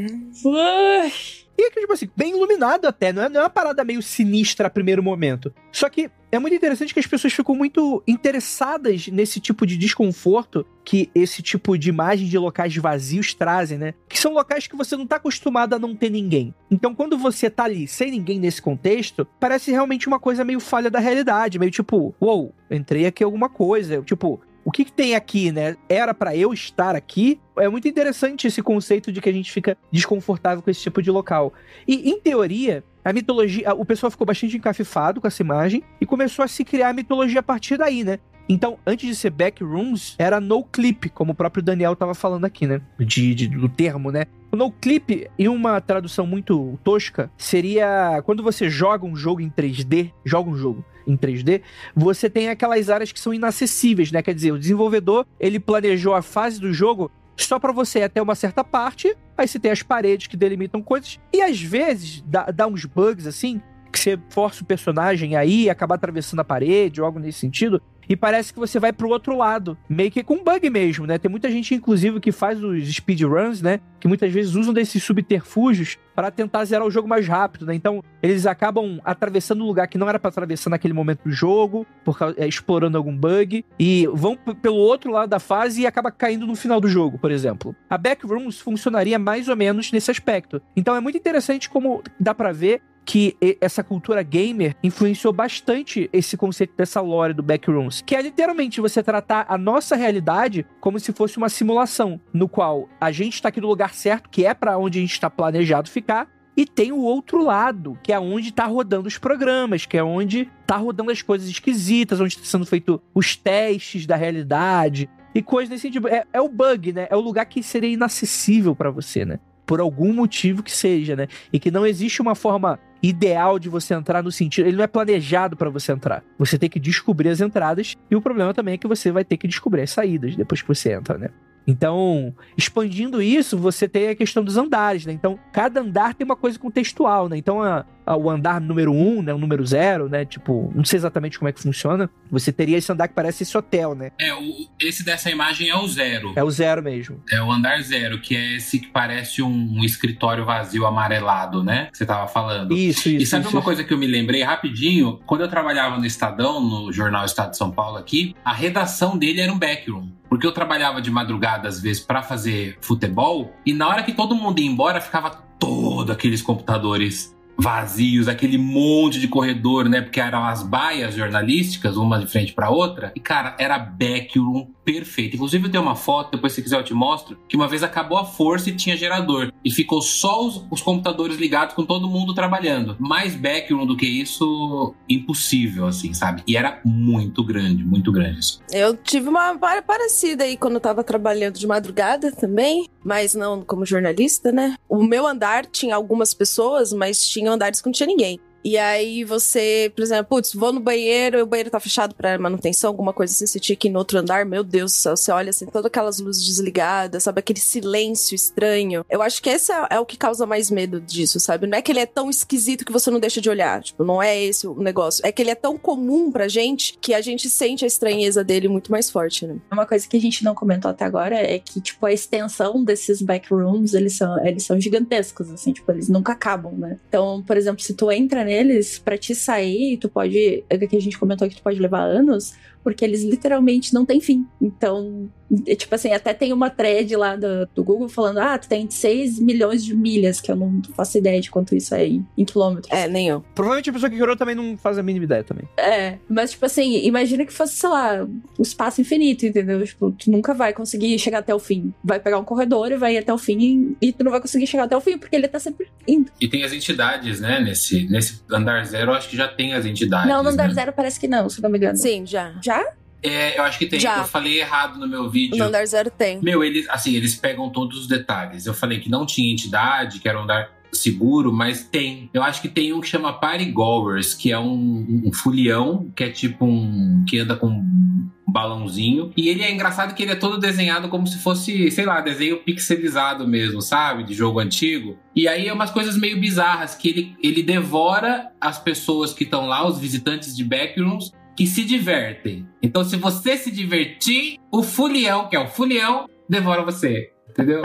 Ui. E é tipo assim, bem iluminado até, não é, não é uma parada meio sinistra a primeiro momento. Só que é muito interessante que as pessoas ficam muito interessadas nesse tipo de desconforto que esse tipo de imagem de locais vazios trazem, né? Que são locais que você não tá acostumado a não ter ninguém. Então, quando você tá ali sem ninguém nesse contexto, parece realmente uma coisa meio falha da realidade, meio tipo, uou, entrei aqui alguma coisa. Tipo, o que, que tem aqui, né? Era pra eu estar aqui? É muito interessante esse conceito de que a gente fica desconfortável com esse tipo de local. E, em teoria, a mitologia. O pessoal ficou bastante encafifado com essa imagem e começou a se criar a mitologia a partir daí, né? Então, antes de ser backrooms, era no clip, como o próprio Daniel tava falando aqui, né? De, de- do termo, né? O no clip, em uma tradução muito tosca, seria quando você joga um jogo em 3D, joga um jogo em 3D, você tem aquelas áreas que são inacessíveis, né? Quer dizer, o desenvolvedor, ele planejou a fase do jogo só pra você ir até uma certa parte, aí você tem as paredes que delimitam coisas, e às vezes dá, dá uns bugs assim, que você força o personagem aí e acabar atravessando a parede ou algo nesse sentido, e parece que você vai pro outro lado, meio que com bug mesmo, né? Tem muita gente, inclusive, que faz os speedruns, né? Que muitas vezes usam desses subterfúgios para tentar zerar o jogo mais rápido, né? Então, eles acabam atravessando um lugar que não era para atravessar naquele momento do jogo, por causa, é, explorando algum bug, e vão pelo outro lado da fase e acaba caindo no final do jogo, por exemplo. A Backrooms funcionaria mais ou menos nesse aspecto. Então, é muito interessante como dá para ver que essa cultura gamer influenciou bastante esse conceito dessa lore do Backrooms, que é literalmente você tratar a nossa realidade como se fosse uma simulação, no qual a gente está aqui no lugar certo, que é para onde a gente está planejado ficar, e tem o outro lado, que é onde tá rodando os programas, que é onde tá rodando as coisas esquisitas, onde tá sendo feito os testes da realidade e coisas nesse sentido. É, é o bug, né? É o lugar que seria inacessível para você, né? Por algum motivo que seja, né? E que não existe uma forma ideal de você entrar no sentido. Ele não é planejado para você entrar. Você tem que descobrir as entradas e o problema também é que você vai ter que descobrir as saídas depois que você entra, né? Então, expandindo isso, você tem a questão dos andares, né? Então, cada andar tem uma coisa contextual, né? Então, a, o andar número 1, um, né? O número 0, né? Tipo, não sei exatamente como é que funciona. Você teria esse andar que parece esse hotel, né? É, o, esse dessa imagem é o zero. É o zero mesmo. É o andar zero, que é esse que parece um, um escritório vazio amarelado, né? Que você tava falando. Isso, isso. E sabe isso, uma isso. coisa que eu me lembrei rapidinho? Quando eu trabalhava no Estadão, no jornal Estado de São Paulo aqui, a redação dele era um backroom. Porque eu trabalhava de madrugada, às vezes, para fazer futebol, e na hora que todo mundo ia embora, ficava todo aqueles computadores vazios, aquele monte de corredor, né? Porque eram as baias jornalísticas, uma de frente para outra. E, cara, era backroom perfeito. Inclusive, eu tenho uma foto, depois se quiser eu te mostro, que uma vez acabou a força e tinha gerador. E ficou só os, os computadores ligados com todo mundo trabalhando. Mais backroom do que isso, impossível, assim, sabe? E era muito grande, muito grande. Assim. Eu tive uma pare- parecida aí quando eu tava trabalhando de madrugada também, mas não como jornalista, né? O meu andar tinha algumas pessoas, mas tinha andares que não tinha ninguém. E aí você, por exemplo, putz, vou no banheiro, o banheiro tá fechado pra manutenção, alguma coisa assim, você tinha que ir no outro andar, meu Deus do céu, você olha assim, todas aquelas luzes desligadas, sabe, aquele silêncio estranho. Eu acho que esse é, é o que causa mais medo disso, sabe? Não é que ele é tão esquisito que você não deixa de olhar, tipo, não é esse o negócio. É que ele é tão comum pra gente que a gente sente a estranheza dele muito mais forte, né? Uma coisa que a gente não comentou até agora é que, tipo, a extensão desses backrooms, eles são, eles são gigantescos, assim, tipo, eles nunca acabam, né? Então, por exemplo, se tu entra neles, pra te sair, tu pode. É que a gente comentou que tu pode levar anos, porque eles literalmente não têm fim. Então, é, tipo assim, até tem uma thread lá do, do Google falando: ah, tu tem 6 milhões de milhas, que eu não faço ideia de quanto isso é em, em quilômetros. É, nem eu. Provavelmente a pessoa que criou também não faz a mínima ideia também. É, mas tipo assim, imagina que fosse, sei lá, um espaço infinito, entendeu? Tipo, tu nunca vai conseguir chegar até o fim. Vai pegar um corredor e vai ir até o fim e, e tu não vai conseguir chegar até o fim, porque ele tá sempre indo. E tem as entidades, né? Nesse, nesse andar zero, eu acho que já tem as entidades. não, no andar né? zero parece que não, se não me engano. Sim, já. Já? É, eu acho que tem. Já. Eu falei errado no meu vídeo. No andar zero tem. Meu, eles, assim, eles pegam todos os detalhes. Eu falei que não tinha entidade, que era um andar seguro, mas tem. Eu acho que tem um que chama Party Goers, que é um, um fulião, que é tipo um. que anda com um balãozinho. E ele é engraçado que ele é todo desenhado como se fosse, sei lá, desenho pixelizado mesmo, sabe? De jogo antigo. E aí é umas coisas meio bizarras, que ele, ele devora as pessoas que estão lá, os visitantes de backrooms, que se divertem. Então, se você se divertir, o fulião, que é o fulião, devora você. Entendeu?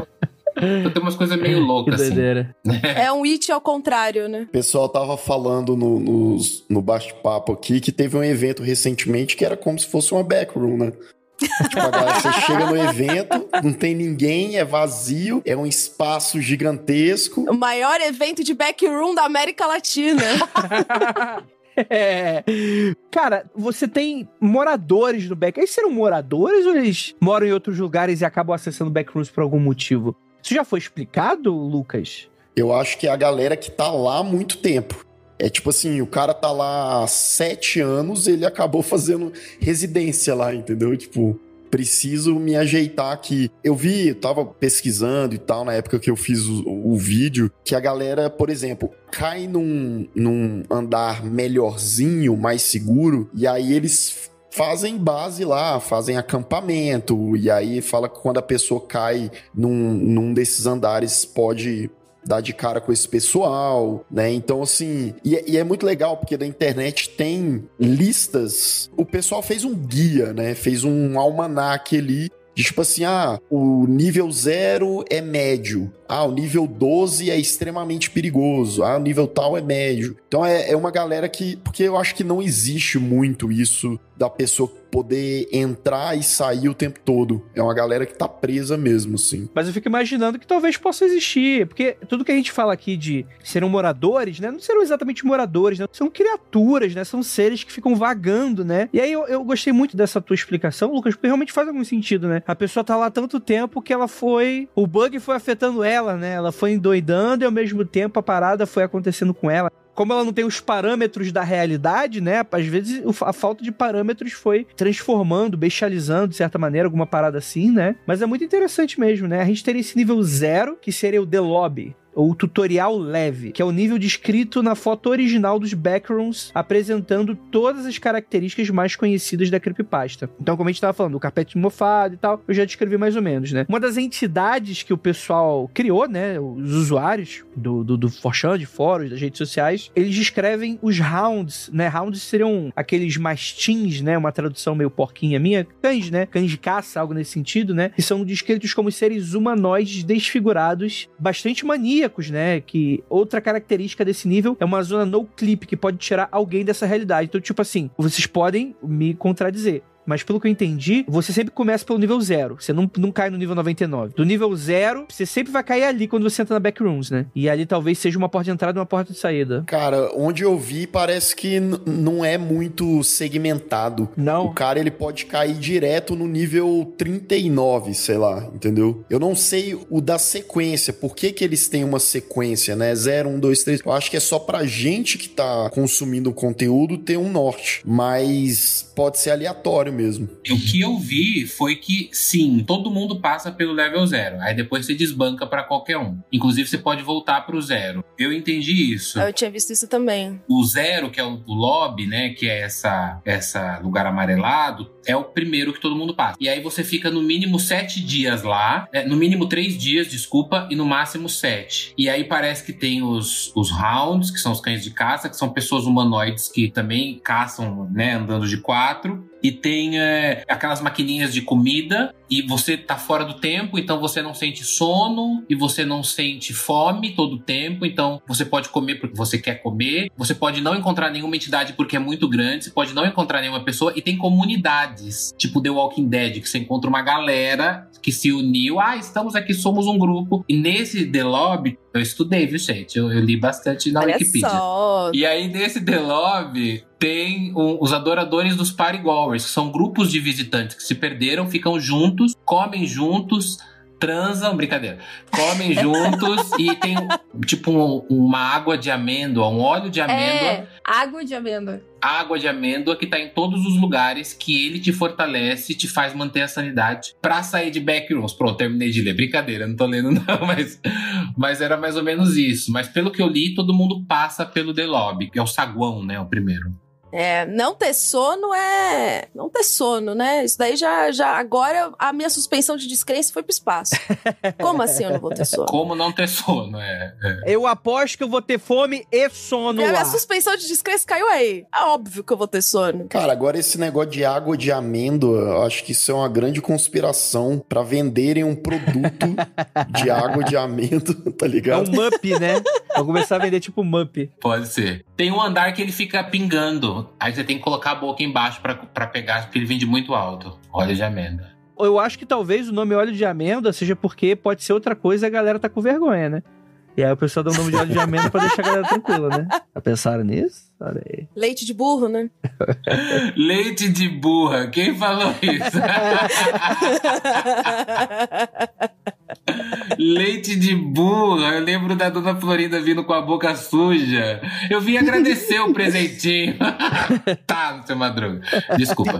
Então tem umas coisas meio loucas, assim. É um it ao contrário, né? O pessoal tava falando no, nos- no bate-papo aqui que teve um evento recentemente que era como se fosse uma backroom, né? tipo, a galera, você chega no evento, não tem ninguém, é vazio, é um espaço gigantesco. O maior evento de backroom da América Latina. Cara, você tem moradores no back. Eles serão moradores ou eles moram em outros lugares e acabam acessando backrooms por algum motivo? Isso já foi explicado, Lucas? Eu acho que é a galera que tá lá há muito tempo. É tipo assim, o cara tá lá há sete anos, ele acabou fazendo residência lá, entendeu? Tipo, preciso me ajeitar aqui. Eu vi, eu tava pesquisando e tal, na época que eu fiz o, o vídeo, que a galera, por exemplo, cai num, num andar melhorzinho, mais seguro, e aí eles fazem base lá, fazem acampamento, e aí fala que quando a pessoa cai num, num desses andares pode dar de cara com esse pessoal, né? Então, assim, e, é- e é muito legal porque na internet tem listas. O pessoal fez um guia, né? Fez um almanaque ali. De tipo assim, ah, o nível 0 é médio. Ah, o nível 12 é extremamente perigoso. Ah, o nível tal é médio. Então é, é uma galera que. Porque eu acho que não existe muito isso da pessoa poder entrar e sair o tempo todo. É uma galera que tá presa mesmo, assim. Mas eu fico imaginando que talvez possa existir, porque tudo que a gente fala aqui de serão moradores, né? Não serão exatamente moradores, né? São criaturas, né? São seres que ficam vagando, né? E aí eu, eu gostei muito dessa tua explicação, Lucas, porque realmente faz algum sentido, né? A pessoa tá lá tanto tempo que ela foi. O bug foi afetando ela, né? Ela foi endoidando e ao mesmo tempo a parada foi acontecendo com ela. Como ela não tem os parâmetros da realidade, né? Às vezes a falta de parâmetros foi transformando, bestializando, de certa maneira, alguma parada assim, né? Mas é muito interessante mesmo, né? A gente teria esse nível zero, que seria o The Lobby. Ou tutorial leve, que é o nível descrito na foto original dos backrooms, apresentando todas as características mais conhecidas da creepypasta. Então, como a gente tava falando, o carpete mofado e tal, eu já descrevi mais ou menos, né? Uma das entidades que o pessoal criou, né, os usuários do, do, do Forchan, de fóruns, das redes sociais, eles descrevem os rounds, né? Rounds seriam aqueles mastins, né? Uma tradução meio porquinha minha, cães, né? Cães de caça, algo nesse sentido, né? Que são descritos como seres humanoides desfigurados, bastante maníacos, né? Que outra característica desse nível é uma zona no clip que pode tirar alguém dessa realidade. Então, tipo assim, vocês podem me contradizer. Mas pelo que eu entendi, você sempre começa pelo nível zero. Você não, não cai no nível 99. Do nível zero, você sempre vai cair ali quando você entra na backrooms, né? E ali talvez seja uma porta de entrada e uma porta de saída. Cara, onde eu vi parece que não é muito segmentado. Não. O cara ele pode cair direto no nível 39, sei lá, entendeu? Eu não sei o da sequência, por que que eles têm uma sequência, né? 0, 1, 2, 3. Eu acho que é só pra gente que tá consumindo o conteúdo ter um norte, mas pode ser aleatório mesmo. O que eu vi foi que, sim, todo mundo passa pelo level zero. Aí depois você desbanca pra qualquer um. Inclusive, você pode voltar pro zero. Eu entendi isso. Eu tinha visto isso também. O zero, que é o, o lobby, né? Que é essa, essa lugar amarelado, é o primeiro que todo mundo passa. E aí você fica no mínimo sete dias lá. é, no mínimo três dias, desculpa, e no máximo sete. E aí parece que tem os, os rounds, que são os cães de caça, que são pessoas humanoides que também caçam, né? Andando de quatro. E tem é, aquelas maquininhas de comida. E você tá fora do tempo, então você não sente sono e você não sente fome todo o tempo. Então você pode comer porque você quer comer. Você pode não encontrar nenhuma entidade porque é muito grande. Você pode não encontrar nenhuma pessoa. E tem comunidades, tipo The Walking Dead, que você encontra uma galera que se uniu. Ah, estamos aqui, somos um grupo. E nesse The Lobby, eu estudei, viu, gente? Eu, eu li bastante na Olha Wikipedia. só. E aí, nesse The Lobby, tem um- os adoradores dos Party Goers, que são grupos de visitantes que se perderam, ficam juntos, comem juntos, transam, brincadeira, comem juntos e tem tipo um- uma água de amêndoa, um óleo de amêndoa, É, água de amêndoa. água de amêndoa que tá em todos os lugares, que ele te fortalece, te faz manter a sanidade pra sair de backrooms. Pronto, terminei de ler. Brincadeira, não tô lendo não, mas, mas era mais ou menos isso. Mas pelo que eu li, todo mundo passa pelo The Lobby, que é o saguão, né, o primeiro. É, não ter sono é. Não ter sono, né? Isso daí já. já agora a minha suspensão de descrença foi pro espaço. Como assim eu não vou ter sono? Como não ter sono, é. é. Eu aposto que eu vou ter fome e sono A lá. minha suspensão de descrença caiu aí. É óbvio que eu vou ter sono. Cara, agora esse negócio de água de amêndoa, eu acho que isso é uma grande conspiração pra venderem um produto de água de amêndoa, tá É ligado? um mup, né? Vou começar a vender tipo mup. Pode ser. Tem um andar que ele fica pingando. Aí você tem que colocar a boca embaixo pra pegar, porque ele vem de muito alto. Óleo de amêndoa. Eu acho que talvez o nome óleo de amêndoa seja porque pode ser outra coisa e a galera tá com vergonha, né? E aí o pessoal dá o nome de óleo de amêndoa pra deixar a galera tranquila, né? Já pensaram nisso? Olha aí. Leite de burro, né? Leite de burra. Quem falou isso? Leite de burra. Eu lembro da dona Florinda vindo com a boca suja. Eu vim agradecer o presentinho. tá, seu Madruga. Desculpa.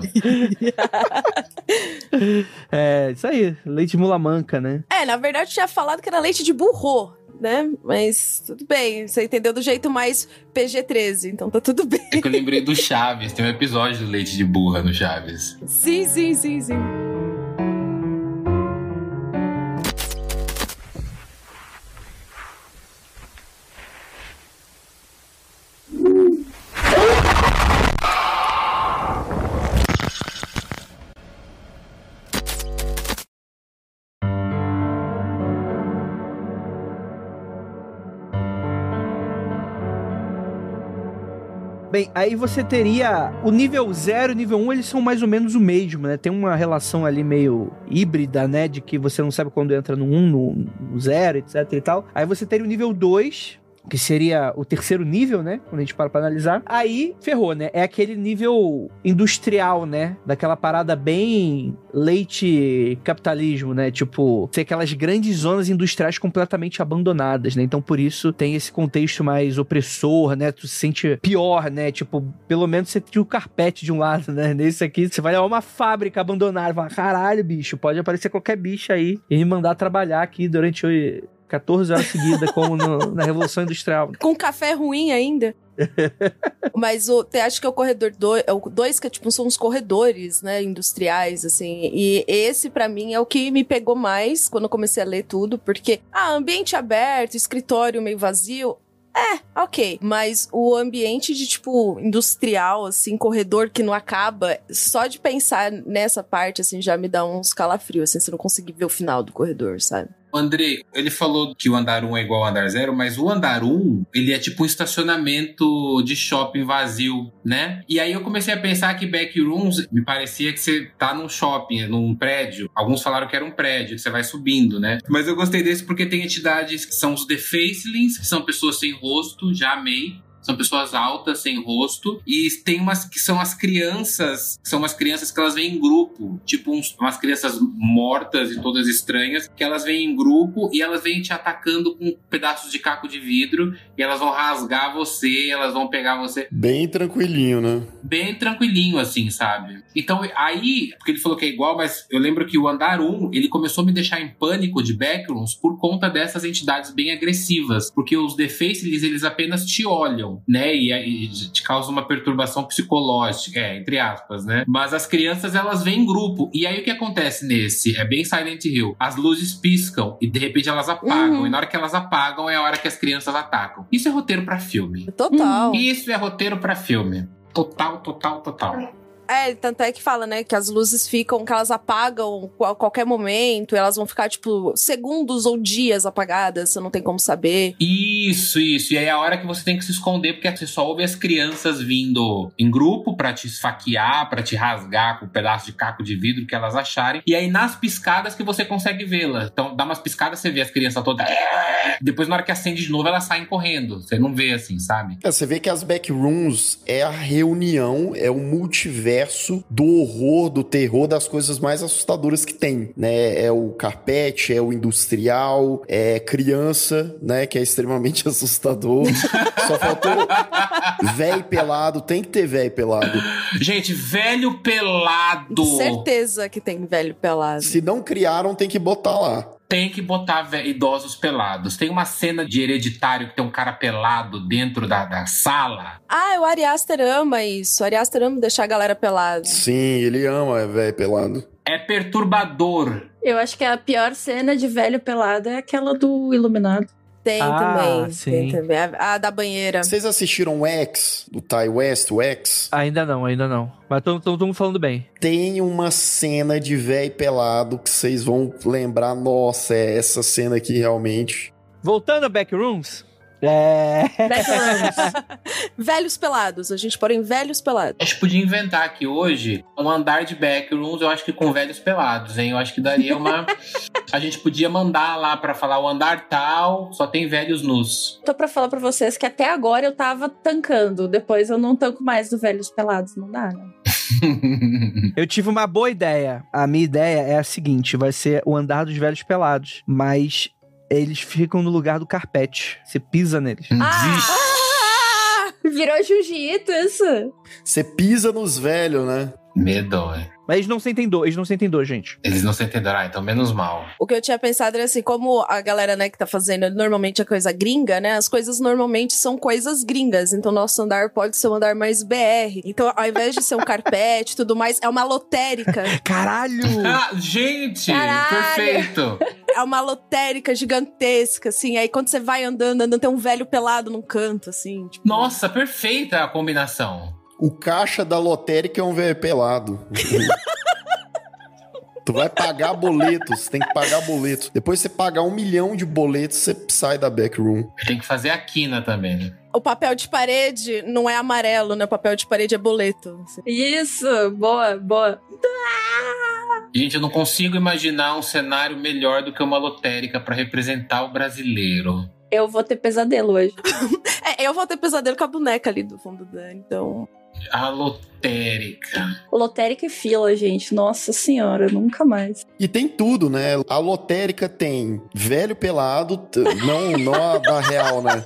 É, isso aí. Leite mula manca, né? É, na verdade eu tinha falado que era leite de burro, né? Mas tudo bem. Você entendeu do jeito mais PG-13, então tá tudo bem. É que eu lembrei do Chaves. Tem um episódio do Leite de burra no Chaves. Sim, sim, sim, sim. Bem, aí você teria o nível 0 e o nível 1, um, eles são mais ou menos o mesmo, né? Tem uma relação ali meio híbrida, né? De que você não sabe quando entra no 1, um, no 0, etc e tal. Aí você teria o nível 2, que seria o terceiro nível, né? Quando a gente para pra analisar. Aí, ferrou, né? É aquele nível industrial, né? Daquela parada bem leite capitalismo, né? Tipo, tem aquelas grandes zonas industriais completamente abandonadas, né? Então, por isso, tem esse contexto mais opressor, né? Tu se sente pior, né? Tipo, pelo menos você tinha o carpete de um lado, né? Nesse aqui, você vai a uma fábrica abandonada. Fala, caralho, bicho, pode aparecer qualquer bicho aí e me mandar trabalhar aqui durante 14 horas seguidas, como no- na Revolução Industrial. Com café ruim ainda. Mas o, te- acho que é o corredor 2, que é, tipo, são os corredores, né, industriais, assim. E esse, pra mim, é o que me pegou mais quando eu comecei a ler tudo, porque, ah, ambiente aberto, escritório meio vazio. É, ok. Mas o ambiente de, tipo, industrial, assim, corredor que não acaba, só de pensar nessa parte, assim, já me dá uns calafrios, assim, você não conseguir ver o final do corredor, sabe? André, ele falou que o andar 1 é igual ao andar 0, mas o andar 1, ele é tipo um estacionamento de shopping vazio, né? E aí eu comecei a pensar que backrooms me parecia que você tá num shopping, num prédio. Alguns falaram que era um prédio, que você vai subindo, né? Mas eu gostei desse porque tem entidades que são os The Facelings, que são pessoas sem rosto, já amei. São pessoas altas, sem rosto. E tem umas que são as crianças, são umas crianças que elas vêm em grupo. Tipo uns- umas crianças mortas e todas estranhas, que elas vêm em grupo e elas vêm te atacando com pedaços de caco de vidro. E elas vão rasgar você, elas vão pegar você Bem tranquilinho, né? bem tranquilinho, assim, sabe? Então, aí, porque ele falou que é igual, mas eu lembro que o andar 1, ele começou a me deixar em pânico de backrooms por conta dessas entidades bem agressivas. Porque os The Faceless, eles apenas te olham, né? E, e te causam uma perturbação psicológica, é, entre aspas, né? Mas as crianças, elas vêm em grupo. E aí, o que acontece nesse? É bem Silent Hill. As luzes piscam e, de repente, elas apagam. Uhum. E na hora que elas apagam, é a hora que as crianças atacam. Isso é roteiro pra filme. Total. Isso é roteiro pra filme. Total, total, total. É, tanto é que fala, né, que as luzes ficam, que elas apagam a qualquer momento, elas vão ficar, tipo, segundos ou dias apagadas, você não tem como saber. Isso, isso. E aí é a hora que você tem que se esconder, porque você só ouve as crianças vindo em grupo pra te esfaquear, pra te rasgar com um pedaço de caco de vidro que elas acharem. E aí nas piscadas que você consegue vê-las. Então dá umas piscadas, você vê as crianças todas. Depois, na hora que acende de novo, elas saem correndo. Você não vê assim, sabe? É, você vê que as backrooms é a reunião, é o multiverso do horror, do terror, das coisas mais assustadoras que tem, né? É o carpete, é o industrial, é criança, né? Que é extremamente assustador. Só faltou véi pelado, tem que ter véi pelado. Gente, velho pelado. Certeza que tem velho pelado. Se não criaram, tem que botar lá. Tem que botar idosos pelados. Tem uma cena de hereditário que tem um cara pelado dentro da, da sala. Ah, o Ari Aster ama isso. O Ari Aster ama deixar a galera pelada. Sim, ele ama véi pelado. É perturbador. Eu acho que a pior cena de velho pelado é aquela do Iluminado. Tem Ah, também. sim. Tem também. A, a da banheira. Vocês assistiram o X, do Ty West, o X? Ainda não, ainda não. Mas mundo falando bem. Tem uma cena de véi pelado que vocês vão lembrar, nossa, é essa cena aqui realmente. Voltando a Backrooms. É. Velhos pelados. A gente põe velhos pelados. A gente podia inventar aqui hoje um andar de backrooms, eu acho que com velhos pelados, hein? Eu acho que daria uma. a gente podia mandar lá pra falar o andar tal, só tem velhos nus. Tô pra falar pra vocês que até agora eu tava tancando. Depois eu não tanco mais do velhos pelados. Não dá, né? Eu tive uma boa ideia. A minha ideia é a seguinte: vai ser o andar dos velhos pelados. Mas eles ficam no lugar do carpete. Você pisa neles. Ah! Virou jiu-jitsu isso. Você pisa nos velhos, né? Medo, é. Mas eles não sentem dor, eles não sentem dor, gente. Eles não se entenderam, ah, então menos mal. O que eu tinha pensado era assim, como a galera, né, que tá fazendo normalmente a coisa gringa, né? As coisas normalmente são coisas gringas. Então, nosso andar pode ser um andar mais BR. Então, ao invés de ser um carpete e tudo mais, é uma lotérica. Caralho! Ah, gente! Caralho! Perfeito! é uma lotérica gigantesca, assim. Aí quando você vai andando, andando, tem um velho pelado num canto, assim. Tipo, Nossa, perfeita a combinação. O caixa da lotérica é um velho pelado. tu vai pagar boletos, tem que pagar boletos. Depois você pagar um milhão de boletos, você sai da backroom. Tem que fazer a quina também, né? O papel de parede não é amarelo, né? O papel de parede é boleto. assim. Isso, boa, boa. Gente, eu não consigo imaginar um cenário melhor do que uma lotérica pra representar o brasileiro. Eu vou ter pesadelo hoje. É, eu vou ter pesadelo com a boneca ali do fundo da. Então. A lotérica. Lotérica e fila, gente. Nossa senhora, nunca mais. E tem tudo, né? A lotérica tem velho pelado, não, não a da real, né?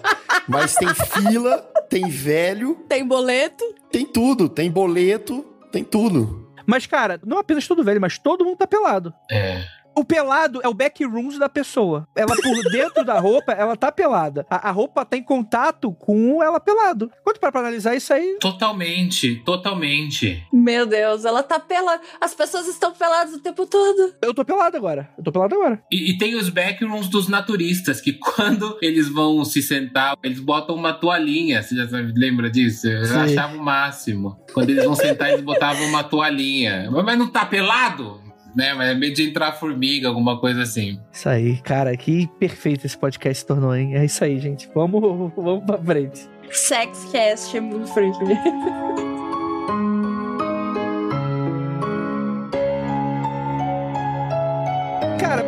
Mas tem fila, tem velho, Tem boleto. tem tudo. Tem boleto, tem tudo. Mas, cara, não apenas todo velho, mas todo mundo tá pelado. É. O pelado é o backrooms da pessoa. Ela por dentro da roupa, ela tá pelada. A, a roupa tá em contato com ela pelado. Quanto para pra analisar isso aí? Totalmente, totalmente. Meu Deus, ela tá pelada. As pessoas estão peladas o tempo todo. Eu tô pelado agora. Eu tô pelado agora. E, e tem os backrooms dos naturistas, que quando eles vão se sentar, eles botam uma toalhinha. Você já sabe, lembra disso? Eu Sim. achava o máximo. Quando eles vão sentar, eles botavam uma toalhinha. Mas, mas não tá pelado? Né? Mas é meio de entrar formiga, alguma coisa assim. Isso aí, cara, que perfeito esse podcast se tornou, hein? É isso aí, gente. Vamos, vamos pra frente. Sexcast é muito freak.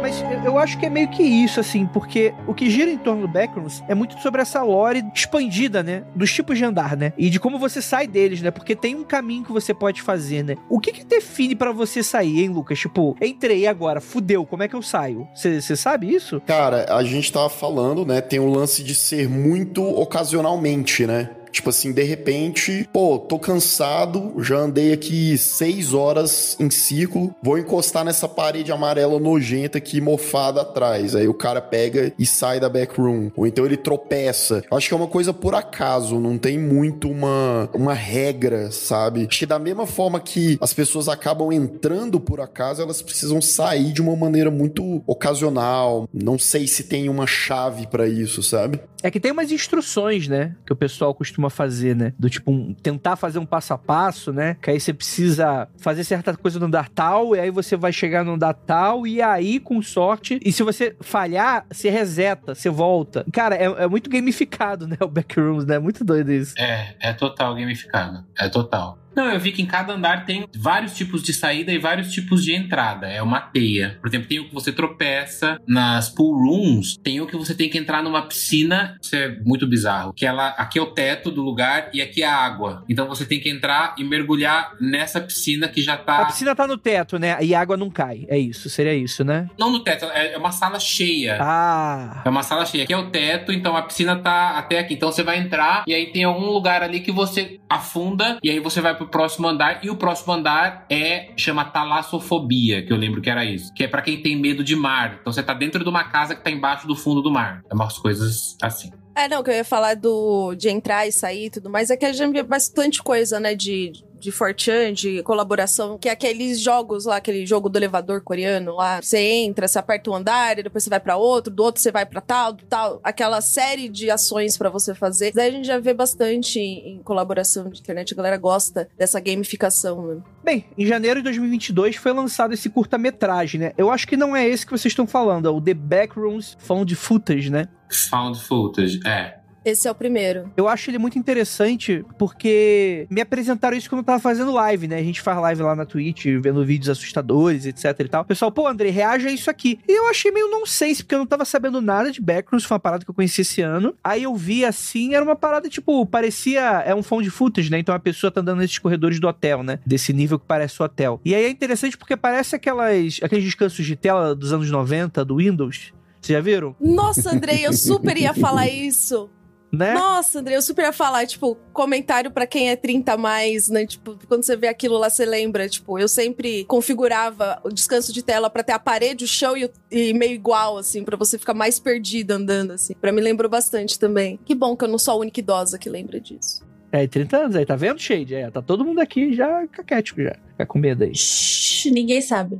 mas eu- acho que é meio que isso, assim, porque o que gira em torno do Backrooms é muito sobre essa lore expandida, né? Dos tipos de andar, né? E de como você sai deles, né? Porque tem um caminho que você pode fazer, né? O que que define pra você sair, hein, Lucas? Tipo, entrei agora, fudeu, como é que eu saio? Você sabe isso? Cara, a gente tava falando, né? Tem o lance de ser muito ocasionalmente, né? Tipo assim, de repente, pô, tô cansado, já andei aqui seis horas em círculo, vou encostar nessa parede amarela nojenta aqui, mofada atrás. Aí o cara pega e sai da backroom. Ou então ele tropeça. Eu Acho que é uma coisa por acaso, não tem muito uma, uma regra, sabe? Acho que da mesma forma que as pessoas acabam entrando por acaso, elas precisam sair de uma maneira muito ocasional. Não sei se tem uma chave pra isso, sabe? É que tem umas instruções, né? Que o pessoal costuma fazer, né? Do tipo, um- tentar fazer um passo a passo, né? Que aí você precisa fazer certa coisa no andar tal, e aí você vai chegar no andar tal, e aí, com sorte. E se você falhar, você reseta, você volta. Cara, é, é muito gamificado, né? O Backrooms, né? Muito doido isso. É, é total gamificado. É total. Não, eu vi que em cada andar tem vários tipos de saída e vários tipos de entrada. É uma teia. Por exemplo, tem o que você tropeça nas pool rooms, tem o que você tem que entrar numa piscina. Isso é muito bizarro. Que ela, aqui é o teto do lugar e aqui é a água. Então você tem que entrar e mergulhar nessa piscina que já A tá. piscina tá no teto, né? E a água não cai. É isso, seria isso, né? Não no teto, é é uma sala cheia. Ah. É uma sala cheia. Aqui é o teto, então a piscina tá até aqui. Então você vai entrar e aí tem algum lugar ali que você afunda e aí você vai pro próximo andar. E o próximo andar é chama talassofobia, que eu lembro que era isso. Que é pra quem tem medo de mar. Então você tá dentro de uma casa que tá embaixo do fundo do mar. É umas coisas assim. É, não, que eu ia falar do de entrar e sair e tudo mais, é que a gente vê bastante coisa, né, de, de Fortran, de colaboração, que é aqueles jogos lá, aquele jogo do elevador coreano lá, você entra, você aperta um andar, e depois você vai pra outro, do outro você vai pra tal, do tal, aquela série de ações pra você fazer. Daí a gente já vê bastante em, em colaboração de internet, a galera gosta dessa gamificação, né? Bem, em janeiro de 2022 foi lançado esse curta-metragem, né? Eu acho que não é esse que vocês estão falando, é o The Backrooms Found Footage, né? Found footage, é. Esse é o primeiro. Eu acho ele muito interessante porque me apresentaram isso quando eu tava fazendo live, né? A gente faz live lá na Twitch, vendo vídeos assustadores, etc e tal. O pessoal, pô, André, reage a isso aqui. E eu achei meio nonsense, porque eu não tava sabendo nada de Backrooms, foi uma parada que eu conheci esse ano. Aí eu vi assim, era uma parada tipo, parecia. É um found footage, né? Então a pessoa tá andando nesses corredores do hotel, né? Desse nível que parece o hotel. E aí é interessante porque parece aquelas, aqueles descansos de tela dos anos 90 do Windows. Vocês já viram? Nossa, Andrei, eu super ia falar isso. Né? Nossa, André, eu super ia falar, tipo, comentário pra quem é 30 a mais, né? Tipo, quando você vê aquilo lá, você lembra, tipo, eu sempre configurava o descanso de tela pra ter a parede, o chão e, o- e meio igual, assim, pra você ficar mais perdida andando, assim. Pra mim lembrou bastante também. Que bom que eu não sou a única idosa que lembra disso. É, 30 anos aí, tá vendo, Shade? É, tá todo mundo aqui já caquético já. Fica com medo aí. Shhh, ninguém sabe.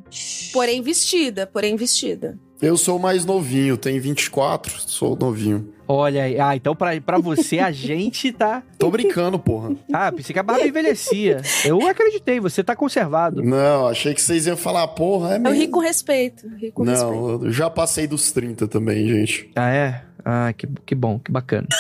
Porém vestida, porém vestida. Eu sou mais novinho, tenho 24, sou novinho. Olha aí. Ah, então pra, pra você, a gente tá. Tô brincando, porra. Ah, pensei que a barba envelhecia. Eu acreditei, você tá conservado. Não, achei que vocês iam falar, porra, é Eu mesmo. ri com respeito. Ri com respeito. Não, eu já passei dos 30 também, gente. Ah, é? Ah, que, que bom, que bacana.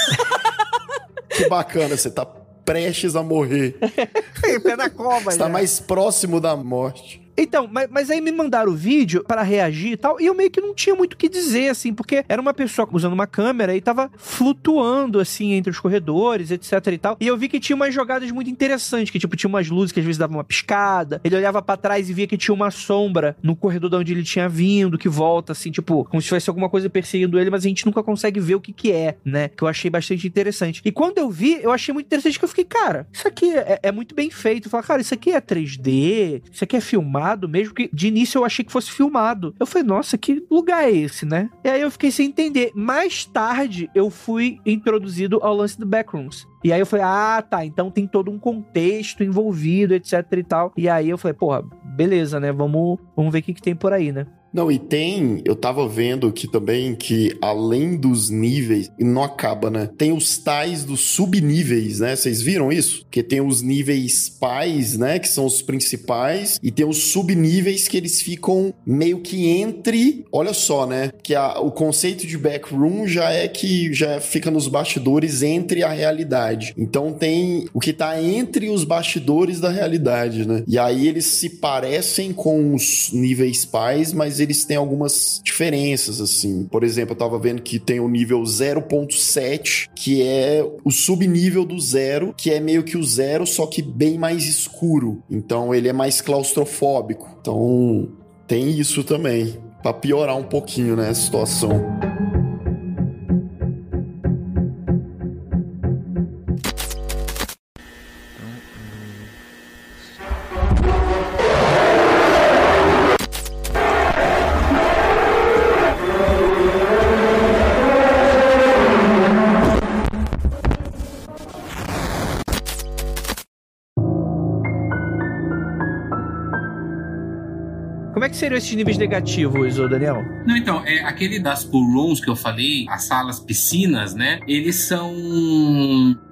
Que bacana, você tá prestes a morrer. Pé na cova, Você tá mais próximo da morte. Então, mas, mas aí me mandaram o vídeo para reagir e tal, e eu meio que não tinha muito o que dizer, assim, porque era uma pessoa usando uma câmera e tava flutuando, assim, entre os corredores, etc e tal. E eu vi que tinha umas jogadas muito interessantes, que, tipo, tinha umas luzes que às vezes davam uma piscada, ele olhava para trás e via que tinha uma sombra no corredor de onde ele tinha vindo, que volta, assim, tipo, como se tivesse alguma coisa perseguindo ele, mas a gente nunca consegue ver o que que é, né? Que eu achei bastante interessante. E quando eu vi, eu achei muito interessante que eu fiquei, cara, isso aqui é, é muito bem feito. Falei, cara, isso aqui é 3D, isso aqui é filmado, gravado, mesmo que de início eu achei que fosse filmado. Eu falei, nossa, que lugar é esse, né? E aí eu fiquei sem entender. Mais tarde eu fui introduzido ao lance do Backrooms. E aí eu falei, ah, tá, então tem todo um contexto envolvido, etc e tal. E aí eu falei, porra, beleza, né? Vamos, vamos ver o que, que tem por aí, né? Não, e tem, eu tava vendo aqui também que além dos níveis, não acaba, né? Tem os tais dos subníveis, né? Vocês viram isso? Que tem os níveis pais, né? Que são os principais, e tem os subníveis que eles ficam meio que entre. Olha só, né? Que a, o conceito de backroom já é que já fica nos bastidores entre a realidade. Então tem o que tá entre os bastidores da realidade, né? E aí eles se parecem com os níveis pais, mas eles têm algumas diferenças, assim. Por exemplo, eu tava vendo que tem o nível 0.7, que é o subnível do zero, que é meio que o zero, só que bem mais escuro. Então ele é mais claustrofóbico. Então tem isso também, para piorar um pouquinho, né, a situação. Seriam esses níveis negativos, ô Daniel? Não, então, é aquele das pool rooms que eu falei, as salas piscinas, né? Eles são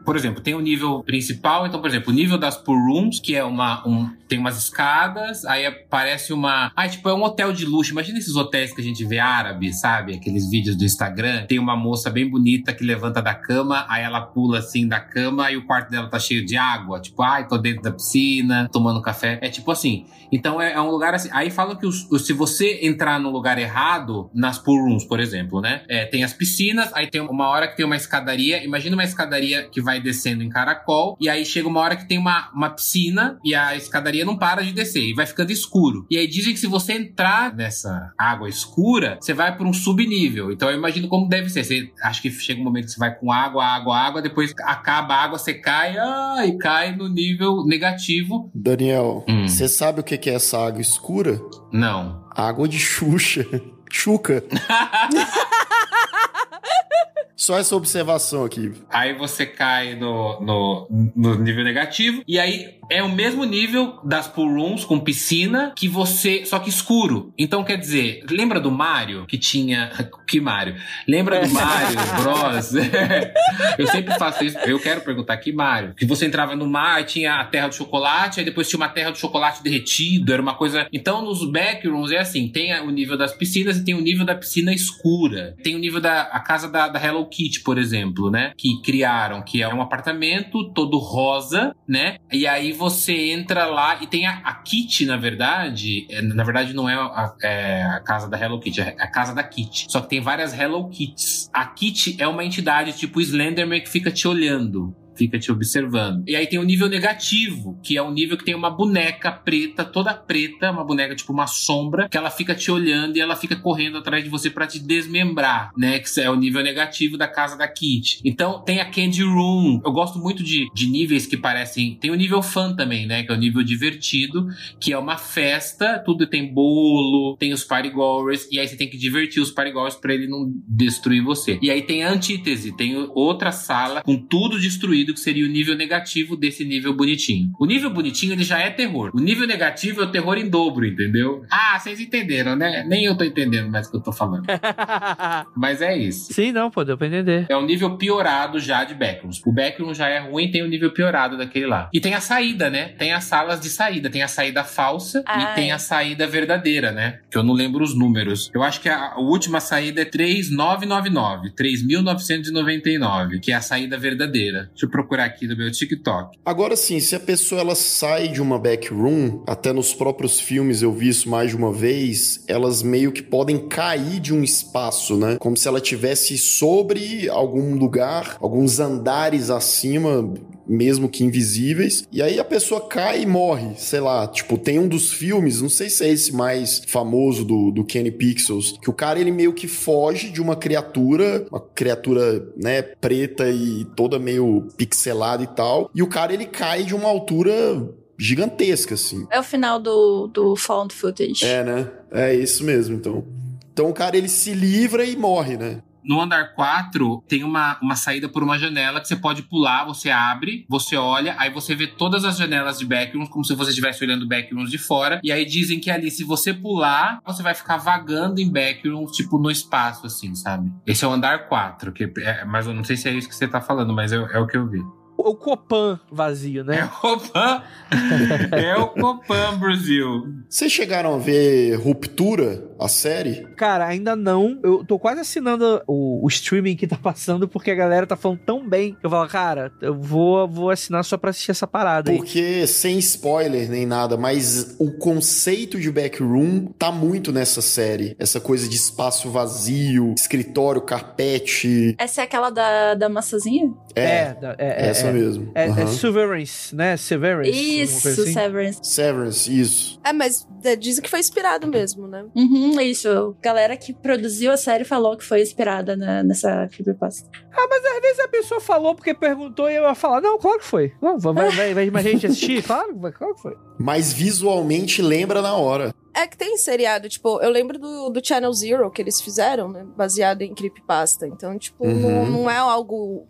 por exemplo, tem o nível principal, então, por exemplo, o nível das pool rooms, que é uma. Um, tem umas escadas, aí aparece uma. Ah, tipo, é um hotel de luxo. Imagina esses hotéis que a gente vê árabe, sabe? Aqueles vídeos do Instagram. Tem uma moça bem bonita que levanta da cama, aí ela pula assim da cama e o quarto dela tá cheio de água. Tipo, ai, tô dentro da piscina, tomando café. É tipo assim. Então é, é um lugar assim. Aí falam que os, se você entrar no lugar errado, nas pool rooms, por exemplo, né? É, tem as piscinas, aí tem uma hora que tem uma escadaria. Imagina uma escadaria que vai descendo em caracol, e aí chega uma hora que tem uma, uma piscina e a escadaria não para de descer e vai ficando escuro. E aí dizem que se você entrar nessa água escura, você vai para um subnível. Então eu imagino como deve ser. Você acho que chega um momento que você vai com água, água, água, depois acaba a água, você cai ah, e cai no nível negativo. Daniel, você hum. sabe o que é essa água escura? Não. Água de Xuxa. Chuca. Só essa observação aqui. Aí você cai no, no, no nível negativo. E aí é o mesmo nível das pool rooms com piscina que você. Só que escuro. Então quer dizer, lembra do Mario que tinha. Que Mario? Lembra do Mario Bros? eu sempre faço isso. Eu quero perguntar que Mario. Que você entrava no mar, tinha a terra do chocolate, aí depois tinha uma terra do chocolate derretido. Era uma coisa. Então nos backrooms é assim: tem o nível das piscinas e tem o nível da piscina escura. Tem o nível da a casa da, da Hello Kitty, por exemplo, né? Que criaram, que é um apartamento todo rosa, né? E aí você entra lá e tem a, a Kitty, na verdade. É, na verdade, não é a, é a, casa da Hello Kitty, é a casa da Kitty. Só que tem várias Hello Kitties. A Kitty é uma entidade tipo Slenderman que fica te olhando fica te observando. E aí tem o nível negativo, que é um nível que tem uma boneca preta, toda preta, uma boneca tipo uma sombra, que ela fica te olhando e ela fica correndo atrás de você para te desmembrar, né? Que é o nível negativo da casa da Kit. Então tem a Candy Room. Eu gosto muito de, de níveis que parecem. Tem o nível fã também, né? Que é o nível divertido, que é uma festa, tudo tem bolo, tem os partygoers, e aí você tem que divertir os partygoers para ele não destruir você. E aí tem a antítese, tem outra sala com tudo destruído que seria o nível negativo desse nível bonitinho. O nível bonitinho ele já é terror. O nível negativo é o terror em dobro, entendeu? Ah, vocês entenderam, né? Nem eu tô entendendo mais o que eu tô falando. Mas é isso. Sim, não, pô, deu pra entender. É um nível piorado já de backrooms. O backroom já é ruim, tem o um nível piorado daquele lá. E tem a saída, né? Tem as salas de saída. Tem a saída falsa Ai. e tem a saída verdadeira, né? Que eu não lembro os números. Eu acho que a, a última saída é 3999. 3999, que é a saída verdadeira. Deixa eu procurar aqui no meu TikTok. Agora sim, se a pessoa ela sai de uma backroom, até nos próprios filmes eu vi isso mais de uma vez, elas meio que podem cair de um espaço, né? Como se ela tivesse sobre algum lugar, alguns andares acima, mesmo que invisíveis. E aí a pessoa cai e morre, sei lá. Tipo, tem um dos filmes, não sei se é esse mais famoso do, do Kenny Pixels, que o cara ele meio que foge de uma criatura, uma criatura, né, preta e toda meio pixelada e tal. E o cara ele cai de uma altura gigantesca, assim. É o final do, do found footage. É, né? É isso mesmo, então. Então o cara ele se livra e morre, né? No andar 4, tem uma, uma saída por uma janela que você pode pular, você abre, você olha, aí você vê todas as janelas de backrooms, como se você estivesse olhando backrooms de fora. E aí dizem que ali, se você pular, você vai ficar vagando em backrooms, tipo, no espaço, assim, sabe? Esse é o andar 4, que é, mas eu não sei se é isso que você tá falando, mas é, é o que eu vi. O Copan vazio, né? É o Copan. é o Copan, Brasil. Vocês chegaram a ver Ruptura, a série? Cara, ainda não. Eu tô quase assinando o, o streaming que tá passando porque a galera tá falando tão bem. que Eu falo, cara, eu vou, vou assinar só pra assistir essa parada aí. Porque, sem spoiler nem nada, mas o conceito de backroom tá muito nessa série. Essa coisa de espaço vazio, escritório, carpete. Essa é aquela da, da maçãzinha? É, é, é, essa é, mesmo. É, Uhum. é Severance, né? Severance. Isso, assim. Severance. Severance, isso. É, mas é, dizem que foi inspirado mesmo, né? Uhum, isso. Galera que produziu a série falou que foi inspirada na- nessa creepypasta. Ah, mas às vezes a pessoa falou porque perguntou e eu ia falar, não, claro que foi. Não, vai, vai, vai mais gente assistir? Claro, claro que foi. Mas visualmente lembra na hora. É que tem seriado, tipo, eu lembro do, do Channel Zero que eles fizeram, né? Baseado em creepypasta. Então, tipo, Uhum. não, não é algo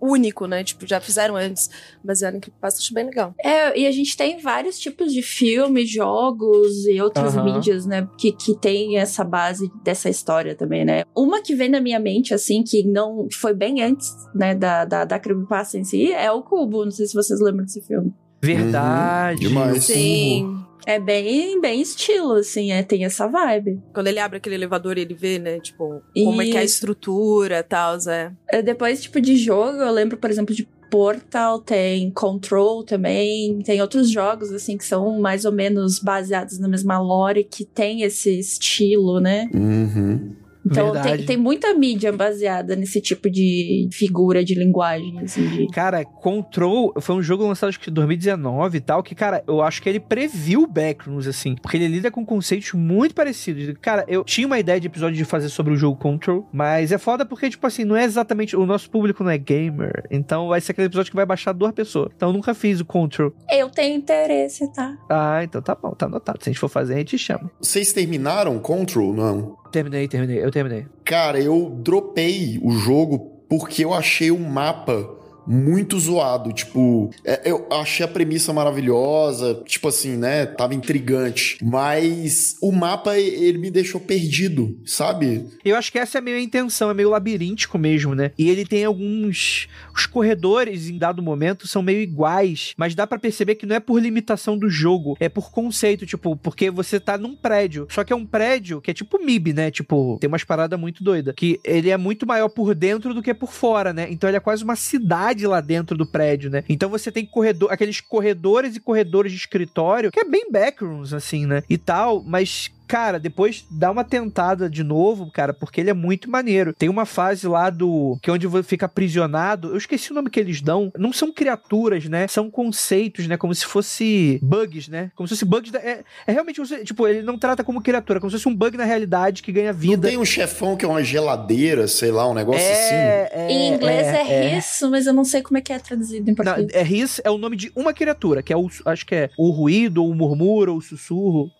único, né? Tipo, já fizeram antes, baseado em creepypasta, acho bem legal. É, e a gente tem vários tipos de filmes, jogos e outras Aham. mídias, né? Que, que tem essa base dessa história também, né? Uma que vem na minha mente, assim, que não foi bem antes, né, da, da, da creepypasta em si, é o Cubo. Não sei se vocês lembram desse filme. Verdade. Uhum, demais. Sim. É bem, bem estilo, assim, é, tem essa vibe. Quando ele abre aquele elevador e ele vê, né? Tipo, como é que é a estrutura e tal, é. É, Depois, tipo, de jogo, eu lembro, por exemplo, de Portal, tem Control também, tem outros jogos, assim, que são mais ou menos baseados na mesma lore, que tem esse estilo, né? Uhum. Então tem, tem muita mídia baseada nesse tipo de figura, de linguagem, assim, de... Cara, Control foi um jogo lançado acho que em 2019 e tal, que, cara, eu acho que ele previu Backrooms, assim, porque ele lida com conceitos muito parecidos. Cara, eu tinha uma ideia de episódio de fazer sobre o jogo Control, mas é foda porque, tipo assim, não é exatamente. O nosso público não é gamer, então vai ser aquele episódio que vai baixar duas pessoas. Então eu nunca fiz o Control. Eu tenho interesse, tá? Ah, então tá bom, tá anotado. Se a gente for fazer, a gente chama. Vocês terminaram Control? Não. Terminei, terminei, eu terminei. Cara, eu dropei o jogo porque eu achei o mapa muito zoado. Tipo, é, eu achei a premissa maravilhosa, tipo assim, né? Tava intrigante. Mas o mapa, ele me deixou perdido, sabe? Eu acho que essa é a intenção, é meio labiríntico mesmo, né? E ele tem alguns. Os corredores, em dado momento, são meio iguais, mas dá pra perceber que não é por limitação do jogo, é por conceito, tipo, porque você tá num prédio. Só que é um prédio que é tipo MIB, né? Tipo, tem umas paradas muito doidas. Que ele é muito maior por dentro do que por fora, né? Então ele é quase uma cidade lá dentro do prédio, né? Então você tem corredor, aqueles corredores e corredores de escritório, que é bem backrooms, assim, né? E tal, mas Cara, depois dá uma tentada de novo, cara, porque ele é muito maneiro. Tem uma fase lá do. que é onde você fica aprisionado. Eu esqueci o nome que eles dão. Não são criaturas, né? São conceitos, né? Como se fosse bugs, né? Como se fosse bugs. Da... É, é realmente. Tipo, ele não trata como criatura, como se fosse um bug na realidade que ganha Não vida. tem um chefão que é uma geladeira, sei lá, um negócio assim. é, em inglês é, isso, mas eu não sei como é que é traduzido em Não, português. é Hiss é o nome de uma criatura, que é o. Acho que é o ruído, ou o murmúrio, ou o sussurro.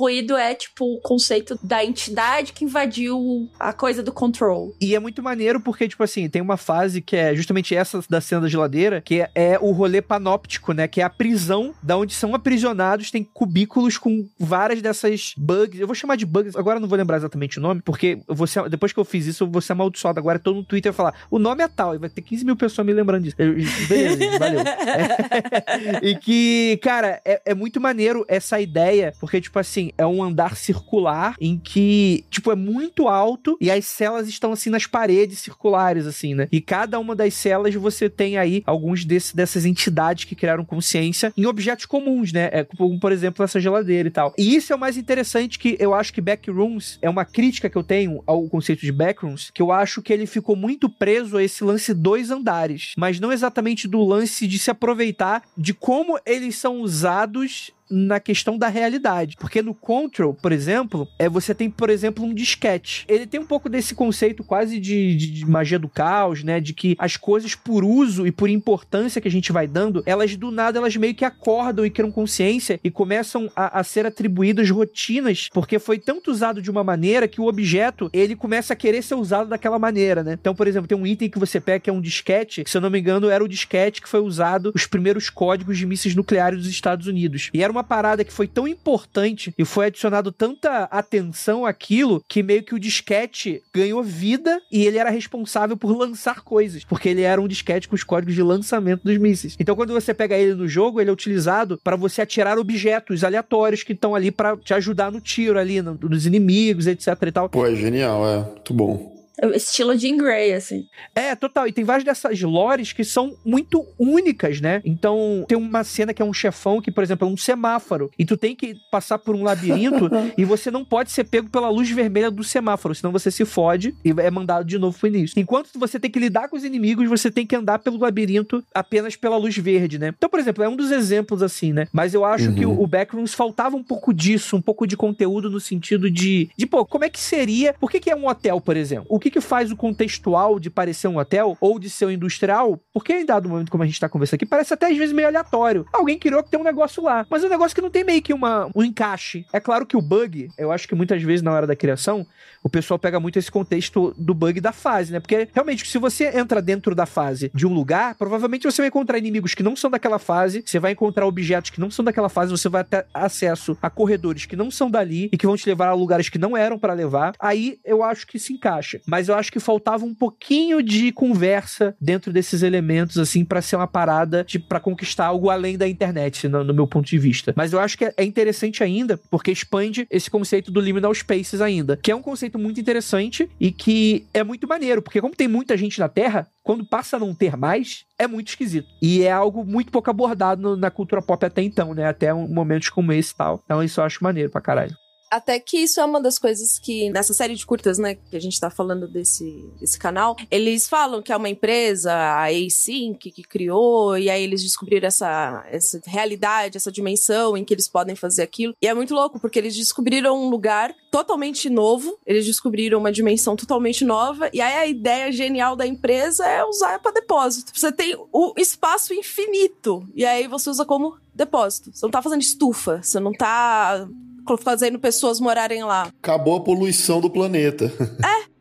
Ruído é, tipo, o conceito da entidade que invadiu a coisa do control. E é muito maneiro porque, tipo assim, tem uma fase que é justamente essa da cena da geladeira, que é, é o rolê panóptico, né? Que é a prisão, da onde são aprisionados, tem cubículos com várias dessas bugs. Eu vou chamar de bugs, agora não vou lembrar exatamente o nome, porque ser- depois que eu fiz isso, eu vou ser amaldiçoado. Agora todo no Twitter falar, o nome é tal, e vai ter 15 mil pessoas me lembrando disso. Eu- beleza, valeu. É. e que, cara, é, é muito maneiro essa ideia, porque, tipo assim, é um andar circular em que, tipo, é muito alto e as celas estão, assim, nas paredes circulares, assim, né? E cada uma das celas você tem aí alguns desse, dessas entidades que criaram consciência em objetos comuns, né? É, como, por exemplo, essa geladeira e tal. E isso é o mais interessante que eu acho que Backrooms é uma crítica que eu tenho ao conceito de Backrooms, que eu acho que ele ficou muito preso a esse lance dois andares, mas não exatamente do lance de se aproveitar de como eles são usados na questão da realidade. Porque no Control, por exemplo, é você tem, por exemplo, um disquete. Ele tem um pouco desse conceito quase de, de, de magia do caos, né? De que as coisas por uso e por importância que a gente vai dando, elas do nada elas meio que acordam e criam consciência e começam a, a ser atribuídas rotinas, porque foi tanto usado de uma maneira que o objeto ele começa a querer ser usado daquela maneira, né? Então, por exemplo, tem um item que você pega que é um disquete, que, se eu não me engano, era o disquete que foi usado os primeiros códigos de mísseis nucleares dos Estados Unidos. E era uma parada que foi tão importante e foi adicionado tanta atenção àquilo que meio que o disquete ganhou vida e ele era responsável por lançar coisas, porque ele era um disquete com os códigos de lançamento dos mísseis. Então, quando você pega ele no jogo, ele é utilizado para você atirar objetos aleatórios que estão ali para te ajudar no tiro ali, no, nos inimigos, etc e tal. Pô, é genial, é. Muito bom. Estilo Jean Grey, assim. É, total. E tem várias dessas lores que são muito únicas, né? Então, tem uma cena que é um chefão que, por exemplo, é um semáforo. E tu tem que passar por um labirinto e você não pode ser pego pela luz vermelha do semáforo, senão você se fode e é mandado de novo pro início. Enquanto você tem que lidar com os inimigos, você tem que andar pelo labirinto apenas pela luz verde, né? Então, por exemplo, é um dos exemplos assim, né? Mas eu acho Uhum. que o, o Backrooms faltava um pouco disso, um pouco de conteúdo no sentido de, de pô, como é que seria? Por que, que é um hotel, por exemplo? O que que faz o contextual de parecer um hotel ou de ser um industrial? Porque em dado momento, como a gente tá conversando aqui, parece até às vezes meio aleatório. Alguém criou que tem um negócio lá, mas é um negócio que não tem meio que uma, um encaixe. É claro que o bug, eu acho que muitas vezes na hora da criação, o pessoal pega muito esse contexto do bug da fase, né? Porque realmente, se você entra dentro da fase de um lugar, provavelmente você vai encontrar inimigos que não são daquela fase, você vai encontrar objetos que não são daquela fase, você vai ter acesso a corredores que não são dali e que vão te levar a lugares que não eram para levar. Aí eu acho que se encaixa. Mas eu acho que faltava um pouquinho de conversa dentro desses elementos, assim, para ser uma parada de para conquistar algo além da internet, no, no meu ponto de vista. Mas eu acho que é- é interessante ainda, porque expande esse conceito do liminal spaces ainda, que é um conceito muito interessante e que é muito maneiro, porque como tem muita gente na Terra, quando passa a não ter mais, é muito esquisito. E é algo muito pouco abordado no- na cultura pop até então, né? Até um- momentos como esse e tal. Então isso eu acho maneiro pra caralho. Até que isso é uma das coisas que, nessa série de curtas, né, que a gente tá falando desse, desse canal, eles falam que é uma empresa, a A-Sync, que criou, e aí eles descobriram essa, essa realidade, essa dimensão em que eles podem fazer aquilo. E é muito louco, porque eles descobriram um lugar totalmente novo, eles descobriram uma dimensão totalmente nova, e aí a ideia genial da empresa é usar para depósito. Você tem o espaço infinito, e aí você usa como depósito. Você não tá fazendo estufa, você não tá fazendo pessoas morarem lá. Acabou a poluição do planeta.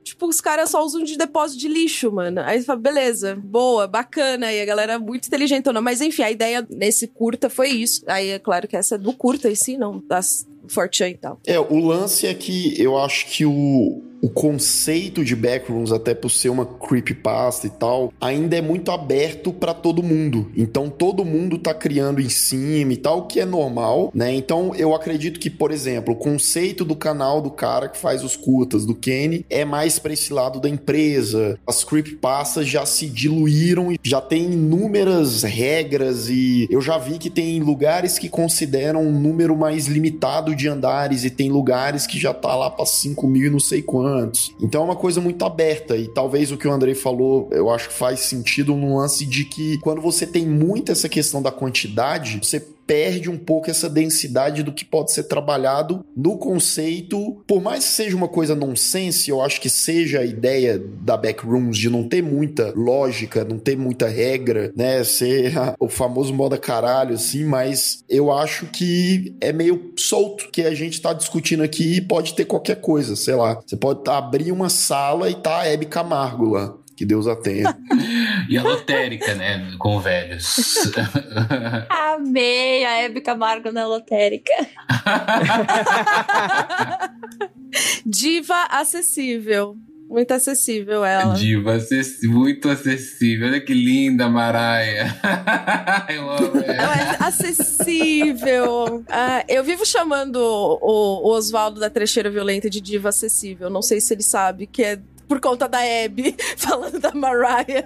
Tipo, os caras só usam de depósito de lixo, mano. Aí você fala, beleza, boa, bacana. E a galera é muito inteligentona. Mas enfim, a ideia nesse curta foi isso. Aí é claro que essa é do curta em si, não das Fortran e tal. É, o lance é que eu acho que o, o conceito de Backrooms, até por ser uma creepypasta e tal, ainda é muito aberto pra todo mundo. Então todo mundo tá criando em cima e tal, o que é normal, né? Então eu acredito que, por exemplo, o conceito do canal do cara que faz os curtas, do Kenny, é mais pra esse lado da empresa. As creepypastas já se diluíram, e já tem inúmeras regras e eu já vi que tem lugares que consideram um número mais limitado de andares e tem lugares que já tá lá pra 5 mil e não sei quantos. Então é uma coisa muito aberta e talvez o que o Andrei falou, eu acho que faz sentido no lance de que quando você tem muito essa questão da quantidade, você perde um pouco essa densidade do que pode ser trabalhado no conceito. Por mais que seja uma coisa nonsense, eu acho que seja a ideia da Backrooms de não ter muita lógica, não ter muita regra, né? Ser o famoso moda caralho, assim, mas eu acho que é meio solto que a gente tá discutindo aqui e pode ter qualquer coisa, sei lá. Você pode abrir uma sala e tá a Hebe Camargo lá. Que Deus a tenha. E a lotérica, né? Com velhos. Amei a Hebe Camargo na lotérica. Diva acessível. Muito acessível ela. Diva acessi- muito acessível. Olha que linda, Maraia. Eu amo ela. Ela é acessível. Ah, eu vivo chamando o, o Oswaldo da Trecheira Violenta de diva acessível. Não sei se ele sabe que é por conta da Abby falando da Mariah.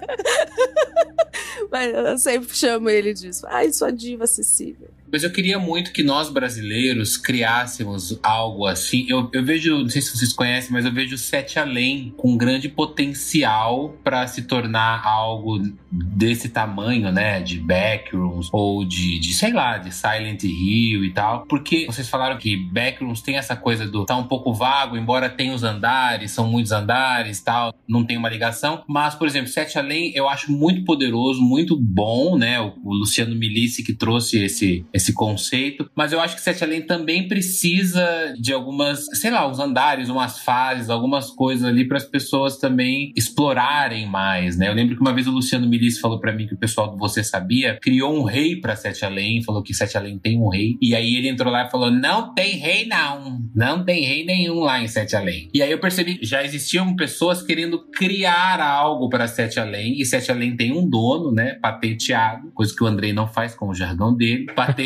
Mas eu sempre chamo ele disso. Ai, sua diva acessível. Mas eu queria muito que nós brasileiros criássemos algo assim. Eu, eu vejo, não sei se vocês conhecem, mas eu vejo Sete Além com grande potencial para se tornar algo desse tamanho, né? De Backrooms ou de, de, sei lá, de Silent Hill e tal. Porque vocês falaram que Backrooms tem essa coisa do tá um pouco vago, embora tenha os andares, são muitos andares tal, não tem uma ligação. Mas, por exemplo, Sete Além eu acho muito poderoso, muito bom, né? O, o Luciano Milici que trouxe esse, esse conceito. Mas eu acho que Sete Além também precisa de algumas, sei lá, uns andares, umas fases, algumas coisas ali para as pessoas também explorarem mais, né? Eu lembro que uma vez o Luciano Milici falou para mim que o pessoal do Você Sabia criou um rei para Sete Além, falou que Sete Além tem um rei. E aí ele entrou lá e falou: não tem rei, não. Não tem rei nenhum lá em Sete Além. E aí eu percebi que já existiam pessoas querendo criar algo para Sete Além. E Sete Além tem um dono, né? Patenteado, coisa que o Andrei não faz com o jargão dele, patenteado.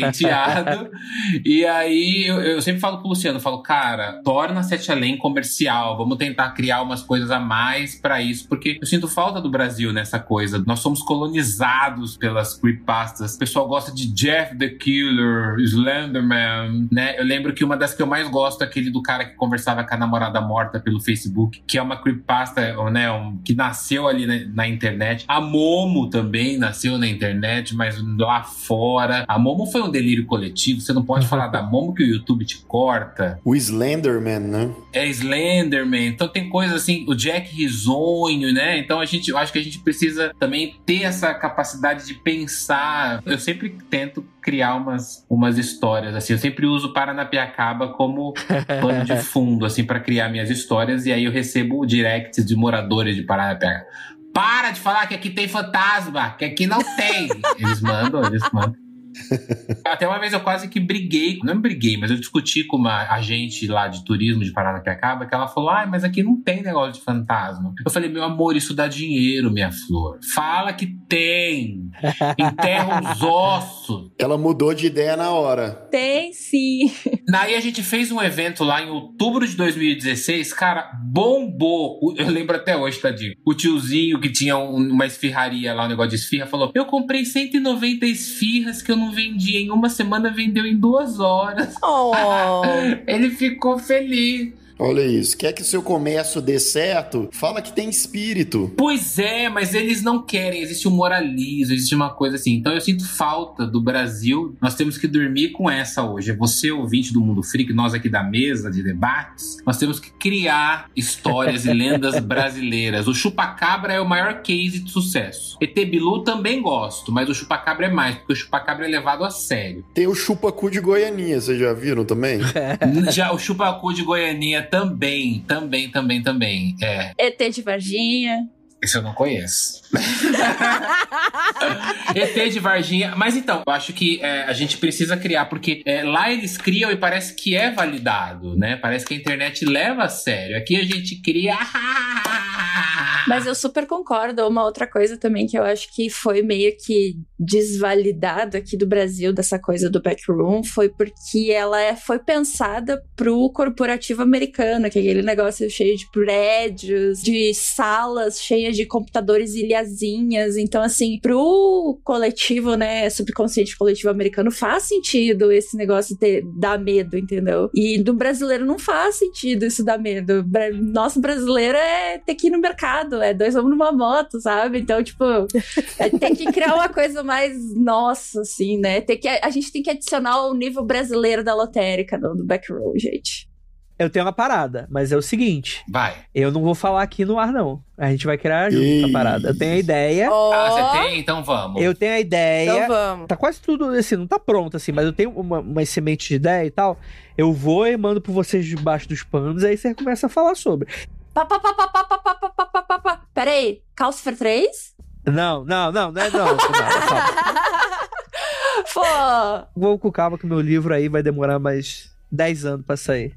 E aí eu, eu, sempre falo pro Luciano, falo, cara, torna Sete Além comercial, vamos tentar criar umas coisas a mais para isso, porque eu sinto falta do Brasil nessa coisa. Nós somos colonizados pelas creepypastas. O pessoal gosta de Jeff the Killer, Slenderman, né? Eu lembro que uma das que eu mais gosto é aquele do cara que conversava com a namorada morta pelo Facebook, que é uma creepypasta, né, um, que nasceu ali na, na internet. A Momo também nasceu na internet, mas lá fora. A Momo foi um delírio coletivo. Você não pode falar da Momo que o YouTube te corta. O Slenderman, né? É Slenderman. Então tem coisas assim, o Jack Risonho, né? Então a gente, eu acho que a gente precisa também ter essa capacidade de pensar. Eu sempre tento criar umas, umas histórias, assim. Eu sempre uso Paranapiacaba como pano de fundo, assim, para criar minhas histórias. E aí eu recebo directs de moradores de Paranapiacaba. Para de falar que aqui tem fantasma, que aqui não tem. Eles mandam, eles mandam. Até uma vez eu quase que briguei, não briguei, mas eu discuti com uma agente lá de turismo de Paranapiacaba, que ela falou: ah, mas aqui não tem negócio de fantasma. Eu falei: meu amor, isso dá dinheiro, minha flor. Fala que tem. Enterra os ossos. Ela mudou de ideia na hora. Tem sim. Daí a gente fez um evento lá em outubro de 2016, cara, bombou. Eu lembro até hoje, tadinho. O tiozinho que tinha uma esfirraria lá, um negócio de esfirra, falou: Eu comprei 190 esfirras que eu não vendi em uma semana, vendeu em duas horas. Oh. Ele ficou feliz. Olha isso. Quer que o seu comércio dê certo? Fala que tem espírito. Pois é, mas eles não querem. Existe um moralismo, existe uma coisa assim. Então eu sinto falta do Brasil. Nós temos que dormir com essa hoje. Você, ouvinte do Mundo Freak, nós aqui da mesa de debates, nós temos que criar histórias e lendas brasileiras. O Chupacabra é o maior case de sucesso. ET Bilu também gosto, mas o Chupacabra é mais, porque o Chupacabra é levado a sério. Tem o Chupacu de Goianinha, vocês já viram também? Já o Chupacu de Goianinha também, também, também, também. É. ET de Varginha. Esse eu não conheço. ET de Varginha. Mas então, eu acho que é, a gente precisa criar, porque é, lá eles criam e parece que é validado, né? Parece que a internet leva a sério. Aqui a gente cria. Mas eu super concordo. Uma outra coisa também que eu acho que foi meio que desvalidado aqui do Brasil, dessa coisa do backroom, foi porque ela é, foi pensada pro corporativo americano, que é aquele negócio cheio de prédios, de salas cheias de computadores ilhazinhas. Então, assim, pro coletivo, né, subconsciente coletivo americano, faz sentido esse negócio ter, dar medo, entendeu? E do brasileiro não faz sentido isso dar medo. Nosso brasileiro é ter que ir no mercado, é dois homens numa moto, sabe? Então, tipo, é, tem que criar uma coisa mais nossa, assim, né? Tem que, a gente tem que adicionar o nível brasileiro da lotérica no backroom, gente. Eu tenho uma parada, mas é o seguinte. Vai. Eu não vou falar aqui no ar, não. A gente vai criar junto essa parada. Eu tenho a ideia. Oh. Ah, você tem? Então vamos. Eu tenho a ideia. Então vamos. Tá quase tudo assim, não tá pronto assim, mas eu tenho uma, umas sementes de ideia e tal. Eu vou e mando pra vocês debaixo dos panos, aí você começa a falar sobre. Pá, pá, pá, pá, pá, pá, pá, pá, pá, pá, pá. Peraí, Calcifer 3? Não, não, não, não é não. Pô, Vou com calma que meu livro aí vai demorar mais 10 anos pra sair.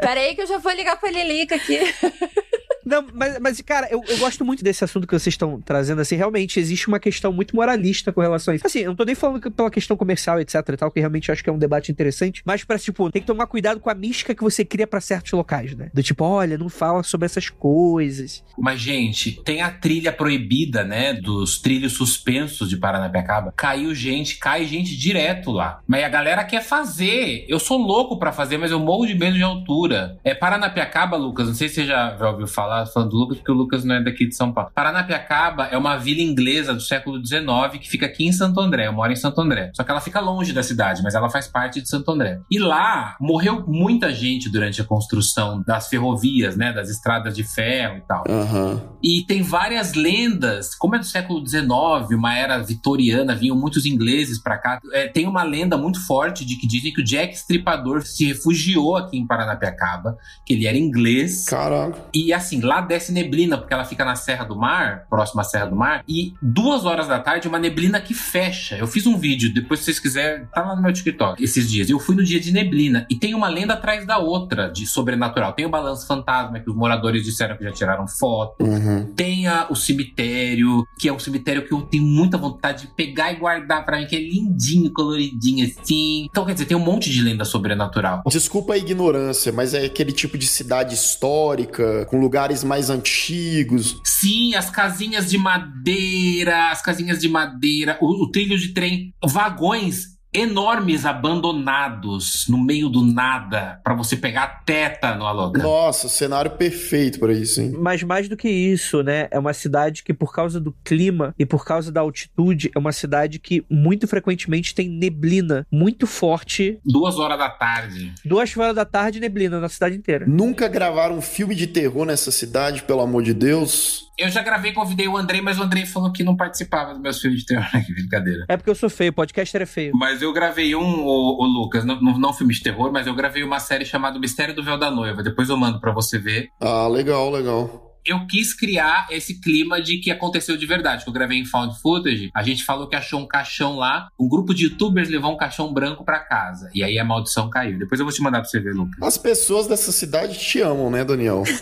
peraí que eu já vou ligar pra Lilica aqui. Não, mas, mas cara, eu, eu gosto muito desse assunto que vocês estão trazendo, assim, realmente existe uma questão muito moralista com relação a isso. Assim, eu não tô nem falando que pela questão comercial, etc e tal, que realmente acho que é um debate interessante, mas pra, tipo, tem que tomar cuidado com a mística que você cria pra certos locais, né? Do tipo, olha, não fala sobre essas coisas. Mas, gente, tem a trilha proibida, né? Dos trilhos suspensos de Paranapiacaba. Caiu gente, cai gente direto lá. Mas a galera quer fazer. Eu sou louco pra fazer, mas eu morro de medo de altura. É Paranapiacaba, Lucas. Não sei se você já, já ouviu falar, falando do Lucas, porque o Lucas não é daqui de São Paulo. Paranapiacaba é uma vila inglesa do século XIX que fica aqui em Santo André. Eu moro em Santo André. Só que ela fica longe da cidade, mas ela faz parte de Santo André. E lá morreu muita gente durante a construção das ferrovias, né? Das estradas de ferro e tal. Aham. E tem várias lendas, como é do século XIX, uma era vitoriana, vinham muitos ingleses pra cá. É, tem uma lenda muito forte de que dizem que o Jack Stripador se refugiou aqui em Paranapiacaba, que ele era inglês. Caraca. E assim, lá desce neblina, porque ela fica na Serra do Mar, próxima à Serra do Mar, e duas horas da tarde, uma neblina que fecha. Eu fiz um vídeo, depois se vocês quiserem, tá lá no meu TikTok, esses dias. Eu fui no dia de neblina, e tem uma lenda atrás da outra, de sobrenatural. Tem o Balanço Fantasma, que os moradores disseram que já tiraram foto. Uhum. Tem a- o cemitério, que é um cemitério que eu tenho muita vontade de pegar e guardar pra mim, que é lindinho, coloridinho assim. Então, quer dizer, tem um monte de lenda sobrenatural. Desculpa a ignorância, mas é aquele tipo de cidade histórica, com lugares mais antigos. Sim, as casinhas de madeira, as casinhas de madeira, o, o trilho de trem, vagões enormes abandonados no meio do nada pra você pegar tétano, Aloca. Nossa, cenário perfeito pra isso, hein? Mas mais do que isso, né? É uma cidade que, por causa do clima e por causa da altitude, é uma cidade que muito frequentemente tem neblina muito forte. Duas horas da tarde. Duas horas da tarde, neblina na cidade inteira. Nunca gravaram um filme de terror nessa cidade, pelo amor de Deus. Eu já gravei, convidei o Andrei, mas o Andrei falou que não participava dos meus filmes de terror. que brincadeira. É porque eu sou feio, o podcaster é feio. Mas eu gravei um, o, Lucas, não, não, não filme de terror, mas eu gravei uma série chamada Mistério do Véu da Noiva. Depois eu mando pra você ver. Ah, legal, legal. Eu quis criar esse clima de que aconteceu de verdade. Que eu gravei em Found Footage, a gente falou que achou um caixão lá. Um grupo de youtubers levou um caixão branco pra casa. E aí a maldição caiu. Depois eu vou te mandar pra você ver, Lucas. As pessoas dessa cidade te amam, né, Daniel?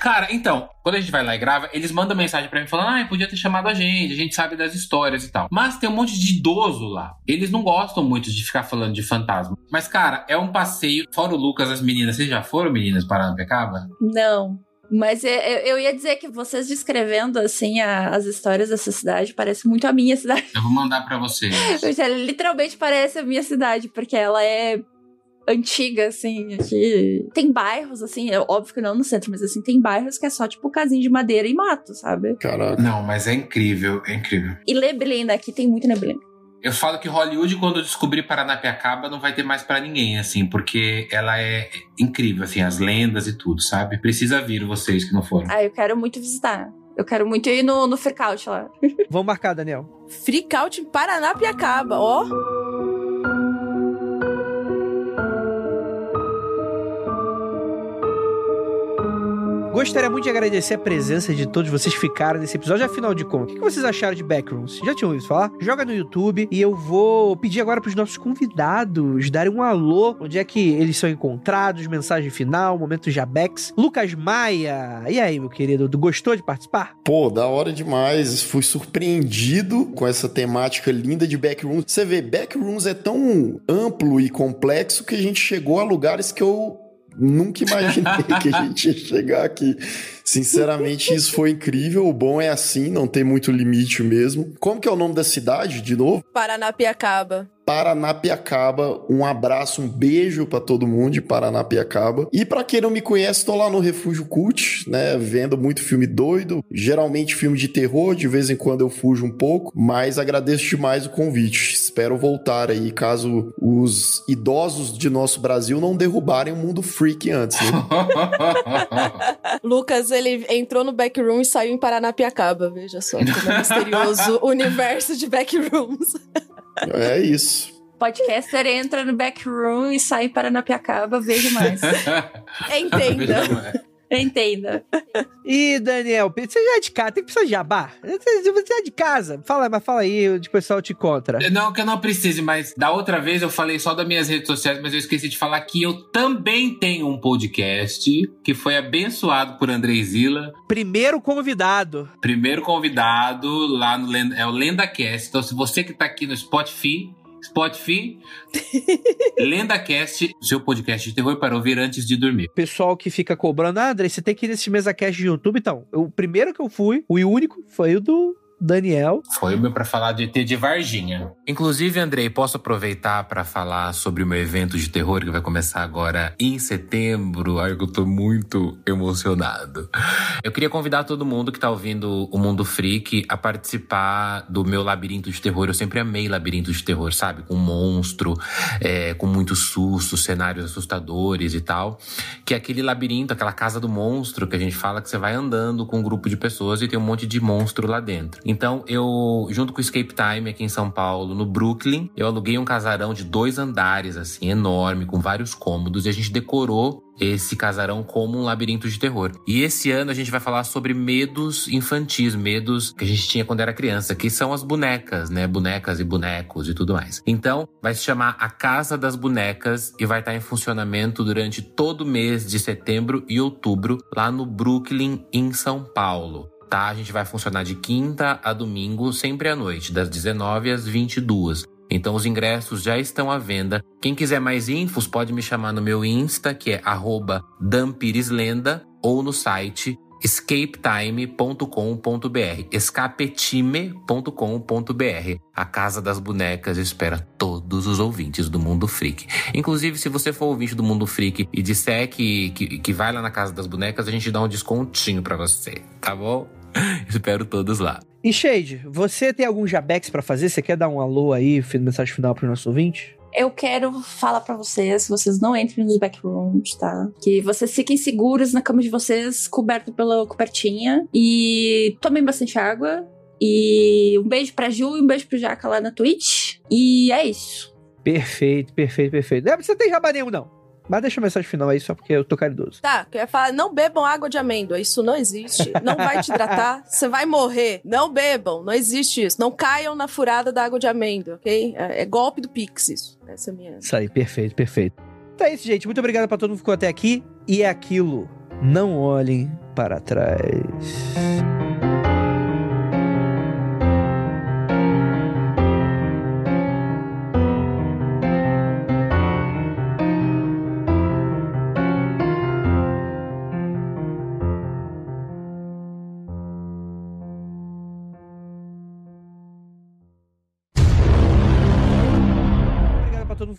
Cara, então, quando a gente vai lá e grava, eles mandam mensagem pra mim falando: ah, podia ter chamado a gente, a gente sabe das histórias e tal. Mas tem um monte de idoso lá. Eles não gostam muito de ficar falando de fantasma. Mas, cara, é um passeio. Fora o Lucas, as meninas. Vocês já foram, meninas, para Pecaba? Não. Mas é- eu, eu ia dizer que vocês descrevendo assim a- as histórias dessa cidade parece muito a minha cidade. Eu vou mandar pra vocês. Ela literalmente parece a minha cidade, porque ela é antiga, assim, aqui. Tem bairros, assim, é óbvio que não no centro, mas assim, tem bairros que é só, tipo, casinha de madeira e mato, sabe? Caraca. Não, mas é incrível, é incrível. E neblina, aqui tem muita neblina. Eu falo que Hollywood, quando descobrir Paranapiacaba, não vai ter mais pra ninguém, assim, porque ela é incrível, assim, as lendas e tudo, sabe? Precisa vir vocês que não foram. Ah, eu quero muito visitar. Eu quero muito ir no, no freakout lá. Vamos marcar, Daniel. Freakout em Paranapiacaba, ó. Gostaria muito de agradecer a presença de todos vocês que ficaram nesse episódio. Afinal de contas, o que vocês acharam de Backrooms? Já tinham ouvido falar? Joga no YouTube e eu vou pedir agora pros nossos convidados darem um alô. Onde é que eles são encontrados? Mensagem final, momento Jabex. Lucas Maia. E aí, meu querido? Gostou de participar? Pô, da hora demais. Fui surpreendido com essa temática linda de Backrooms. Você vê, Backrooms é tão amplo e complexo que a gente chegou a lugares que eu nunca imaginei que a gente ia chegar aqui. Sinceramente, isso foi incrível. O bom é assim, não tem muito limite mesmo. Como que é o nome da cidade, de novo? Paranapiacaba. Paranapiacaba. Um abraço, um beijo pra todo mundo de Paranapiacaba. E pra quem não me conhece, tô lá no Refúgio Cult, né, vendo muito filme doido, geralmente filme de terror, de vez em quando eu fujo um pouco, mas agradeço demais o convite. Espero voltar aí caso os idosos de nosso Brasil não derrubarem o mundo freak antes, né? Lucas, ele entrou no backroom e saiu em Paranapiacaba. Veja só como é misterioso o universo de backrooms. É isso. Podcaster entra no backroom e sai para Napiacaba, vejo mais. Entenda. Entenda. E, Daniel, você já é de casa, tem que precisar de jabá? Você é de casa. Fala, mas fala aí, o pessoal te encontra. Não, que eu não precise, mas da outra vez eu falei só das minhas redes sociais, mas eu esqueci de falar que eu também tenho um podcast que foi abençoado por Andrei Zila. Primeiro convidado. Primeiro convidado lá no Lenda, é o LendaCast. Então, se você que tá aqui no Spotify, Spotify, LendaCast, seu podcast de terror para ouvir antes de dormir. Pessoal que fica cobrando, ah, André, você tem que ir nesse mesa cast de YouTube, então. O primeiro que eu fui, o único, foi o do Daniel. Foi o meu para falar de ET de Varginha. Inclusive, Andrei, posso aproveitar para falar sobre o meu evento de terror que vai começar agora em setembro. Ai, eu tô muito emocionado. Eu queria convidar todo mundo que tá ouvindo o Mundo Freak a participar do meu labirinto de terror. Eu sempre amei labirinto de terror, sabe? Com monstro, é, com muito susto, cenários assustadores e tal. Que é aquele labirinto, aquela casa do monstro que a gente fala que você vai andando com um grupo de pessoas e tem um monte de monstro lá dentro. Então, eu, junto com o Escape Time aqui em São Paulo, no Brooklyn, eu aluguei um casarão de dois andares, assim, enorme, com vários cômodos, e a gente decorou esse casarão como um labirinto de terror. E esse ano a gente vai falar sobre medos infantis, medos que a gente tinha quando era criança, que são as bonecas, né? Bonecas e bonecos e tudo mais. Então, vai se chamar A Casa das Bonecas e vai estar em funcionamento durante todo o mês de setembro e outubro lá no Brooklyn, em São Paulo tá? A gente vai funcionar de quinta a domingo, sempre à noite, das 19 às 22. Então os ingressos já estão à venda. Quem quiser mais infos pode me chamar no meu Insta, que é @dampirislenda ou no site escapetime.com.br, escapetime.com.br. A Casa das Bonecas espera todos os ouvintes do Mundo Freak. Inclusive, se você for ouvinte do Mundo Freak e disser que, que, que vai lá na Casa das Bonecas, a gente dá um descontinho para você, tá bom? Espero todos lá. E Shade, você tem algum jabex para fazer? Você quer dar um alô aí, mensagem final pro nosso ouvinte? Eu quero falar para vocês vocês não entrem nos backrooms, tá? Que vocês fiquem seguros na cama de vocês, coberto pela cobertinha. E tomem bastante água. E um beijo pra Ju e um beijo pro Jaca lá na Twitch. E é isso. Perfeito, perfeito, perfeito. Não você tem jabá nenhum, não. Mas deixa a mensagem final aí só porque eu tô caridoso. Tá, que eu ia falar, não bebam água de amêndoa, isso não existe. Não vai te hidratar, você vai morrer. Não bebam, não existe isso. Não caiam na furada da água de amêndoa, ok? É, é golpe do Pix isso. Essa é a minha... Isso aí, perfeito, perfeito. Então é isso, gente. Muito obrigado pra todo mundo que ficou até aqui. E é aquilo, não olhem para trás.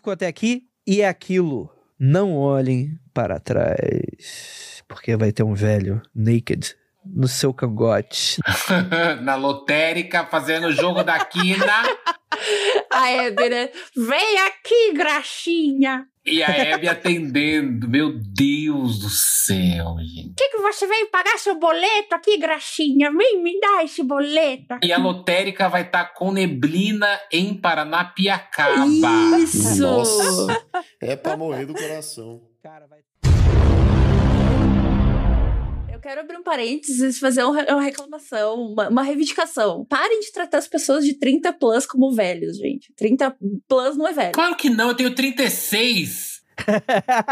Ficou até aqui. E é aquilo. Não olhem para trás. Porque vai ter um velho naked no seu cangote. Na lotérica, fazendo o jogo da quina. A Hebe, né? Vem aqui, graxinha. E a Hebe atendendo. Meu Deus do céu, gente. O que, que você veio pagar seu boleto aqui, graxinha? Vem me dar esse boleto. E a lotérica vai estar tá com neblina em Paranapiacaba. Isso! Nossa, é pra morrer do coração. Cara, vai quero abrir um parênteses e fazer uma reclamação, uma, uma, reivindicação. Parem de tratar as pessoas de 30 plus como velhos, gente. 30 plus não é velho. Claro que não, eu tenho 36.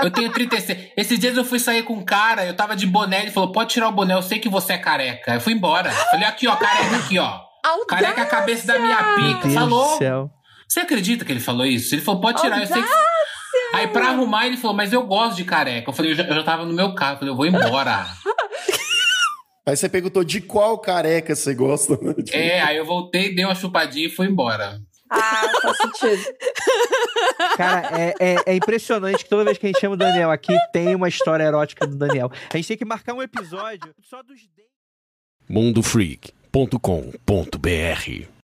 eu tenho 36. Esses dias eu fui sair com um cara, eu tava de boné, ele falou: pode tirar o boné, eu sei que você é careca. Eu fui embora. Falei, aqui, ó, careca aqui, ó. Audácia. Careca é a cabeça da minha pica. Deus falou. Céu. Você acredita que ele falou isso? Ele falou, pode tirar, Audácia. eu sei que. Aí pra arrumar, ele falou, mas eu gosto de careca. Eu falei, eu já, eu já tava no meu carro, eu falei, eu vou embora. Aí você perguntou de qual careca você gosta, né? Tipo... É, aí eu voltei, dei uma chupadinha e fui embora. Ah, faz sentido. Cara, é, é, é, impressionante que toda vez que a gente chama o Daniel aqui, tem uma história erótica do Daniel. A gente tem que marcar um episódio só dos... mundofreak.com.br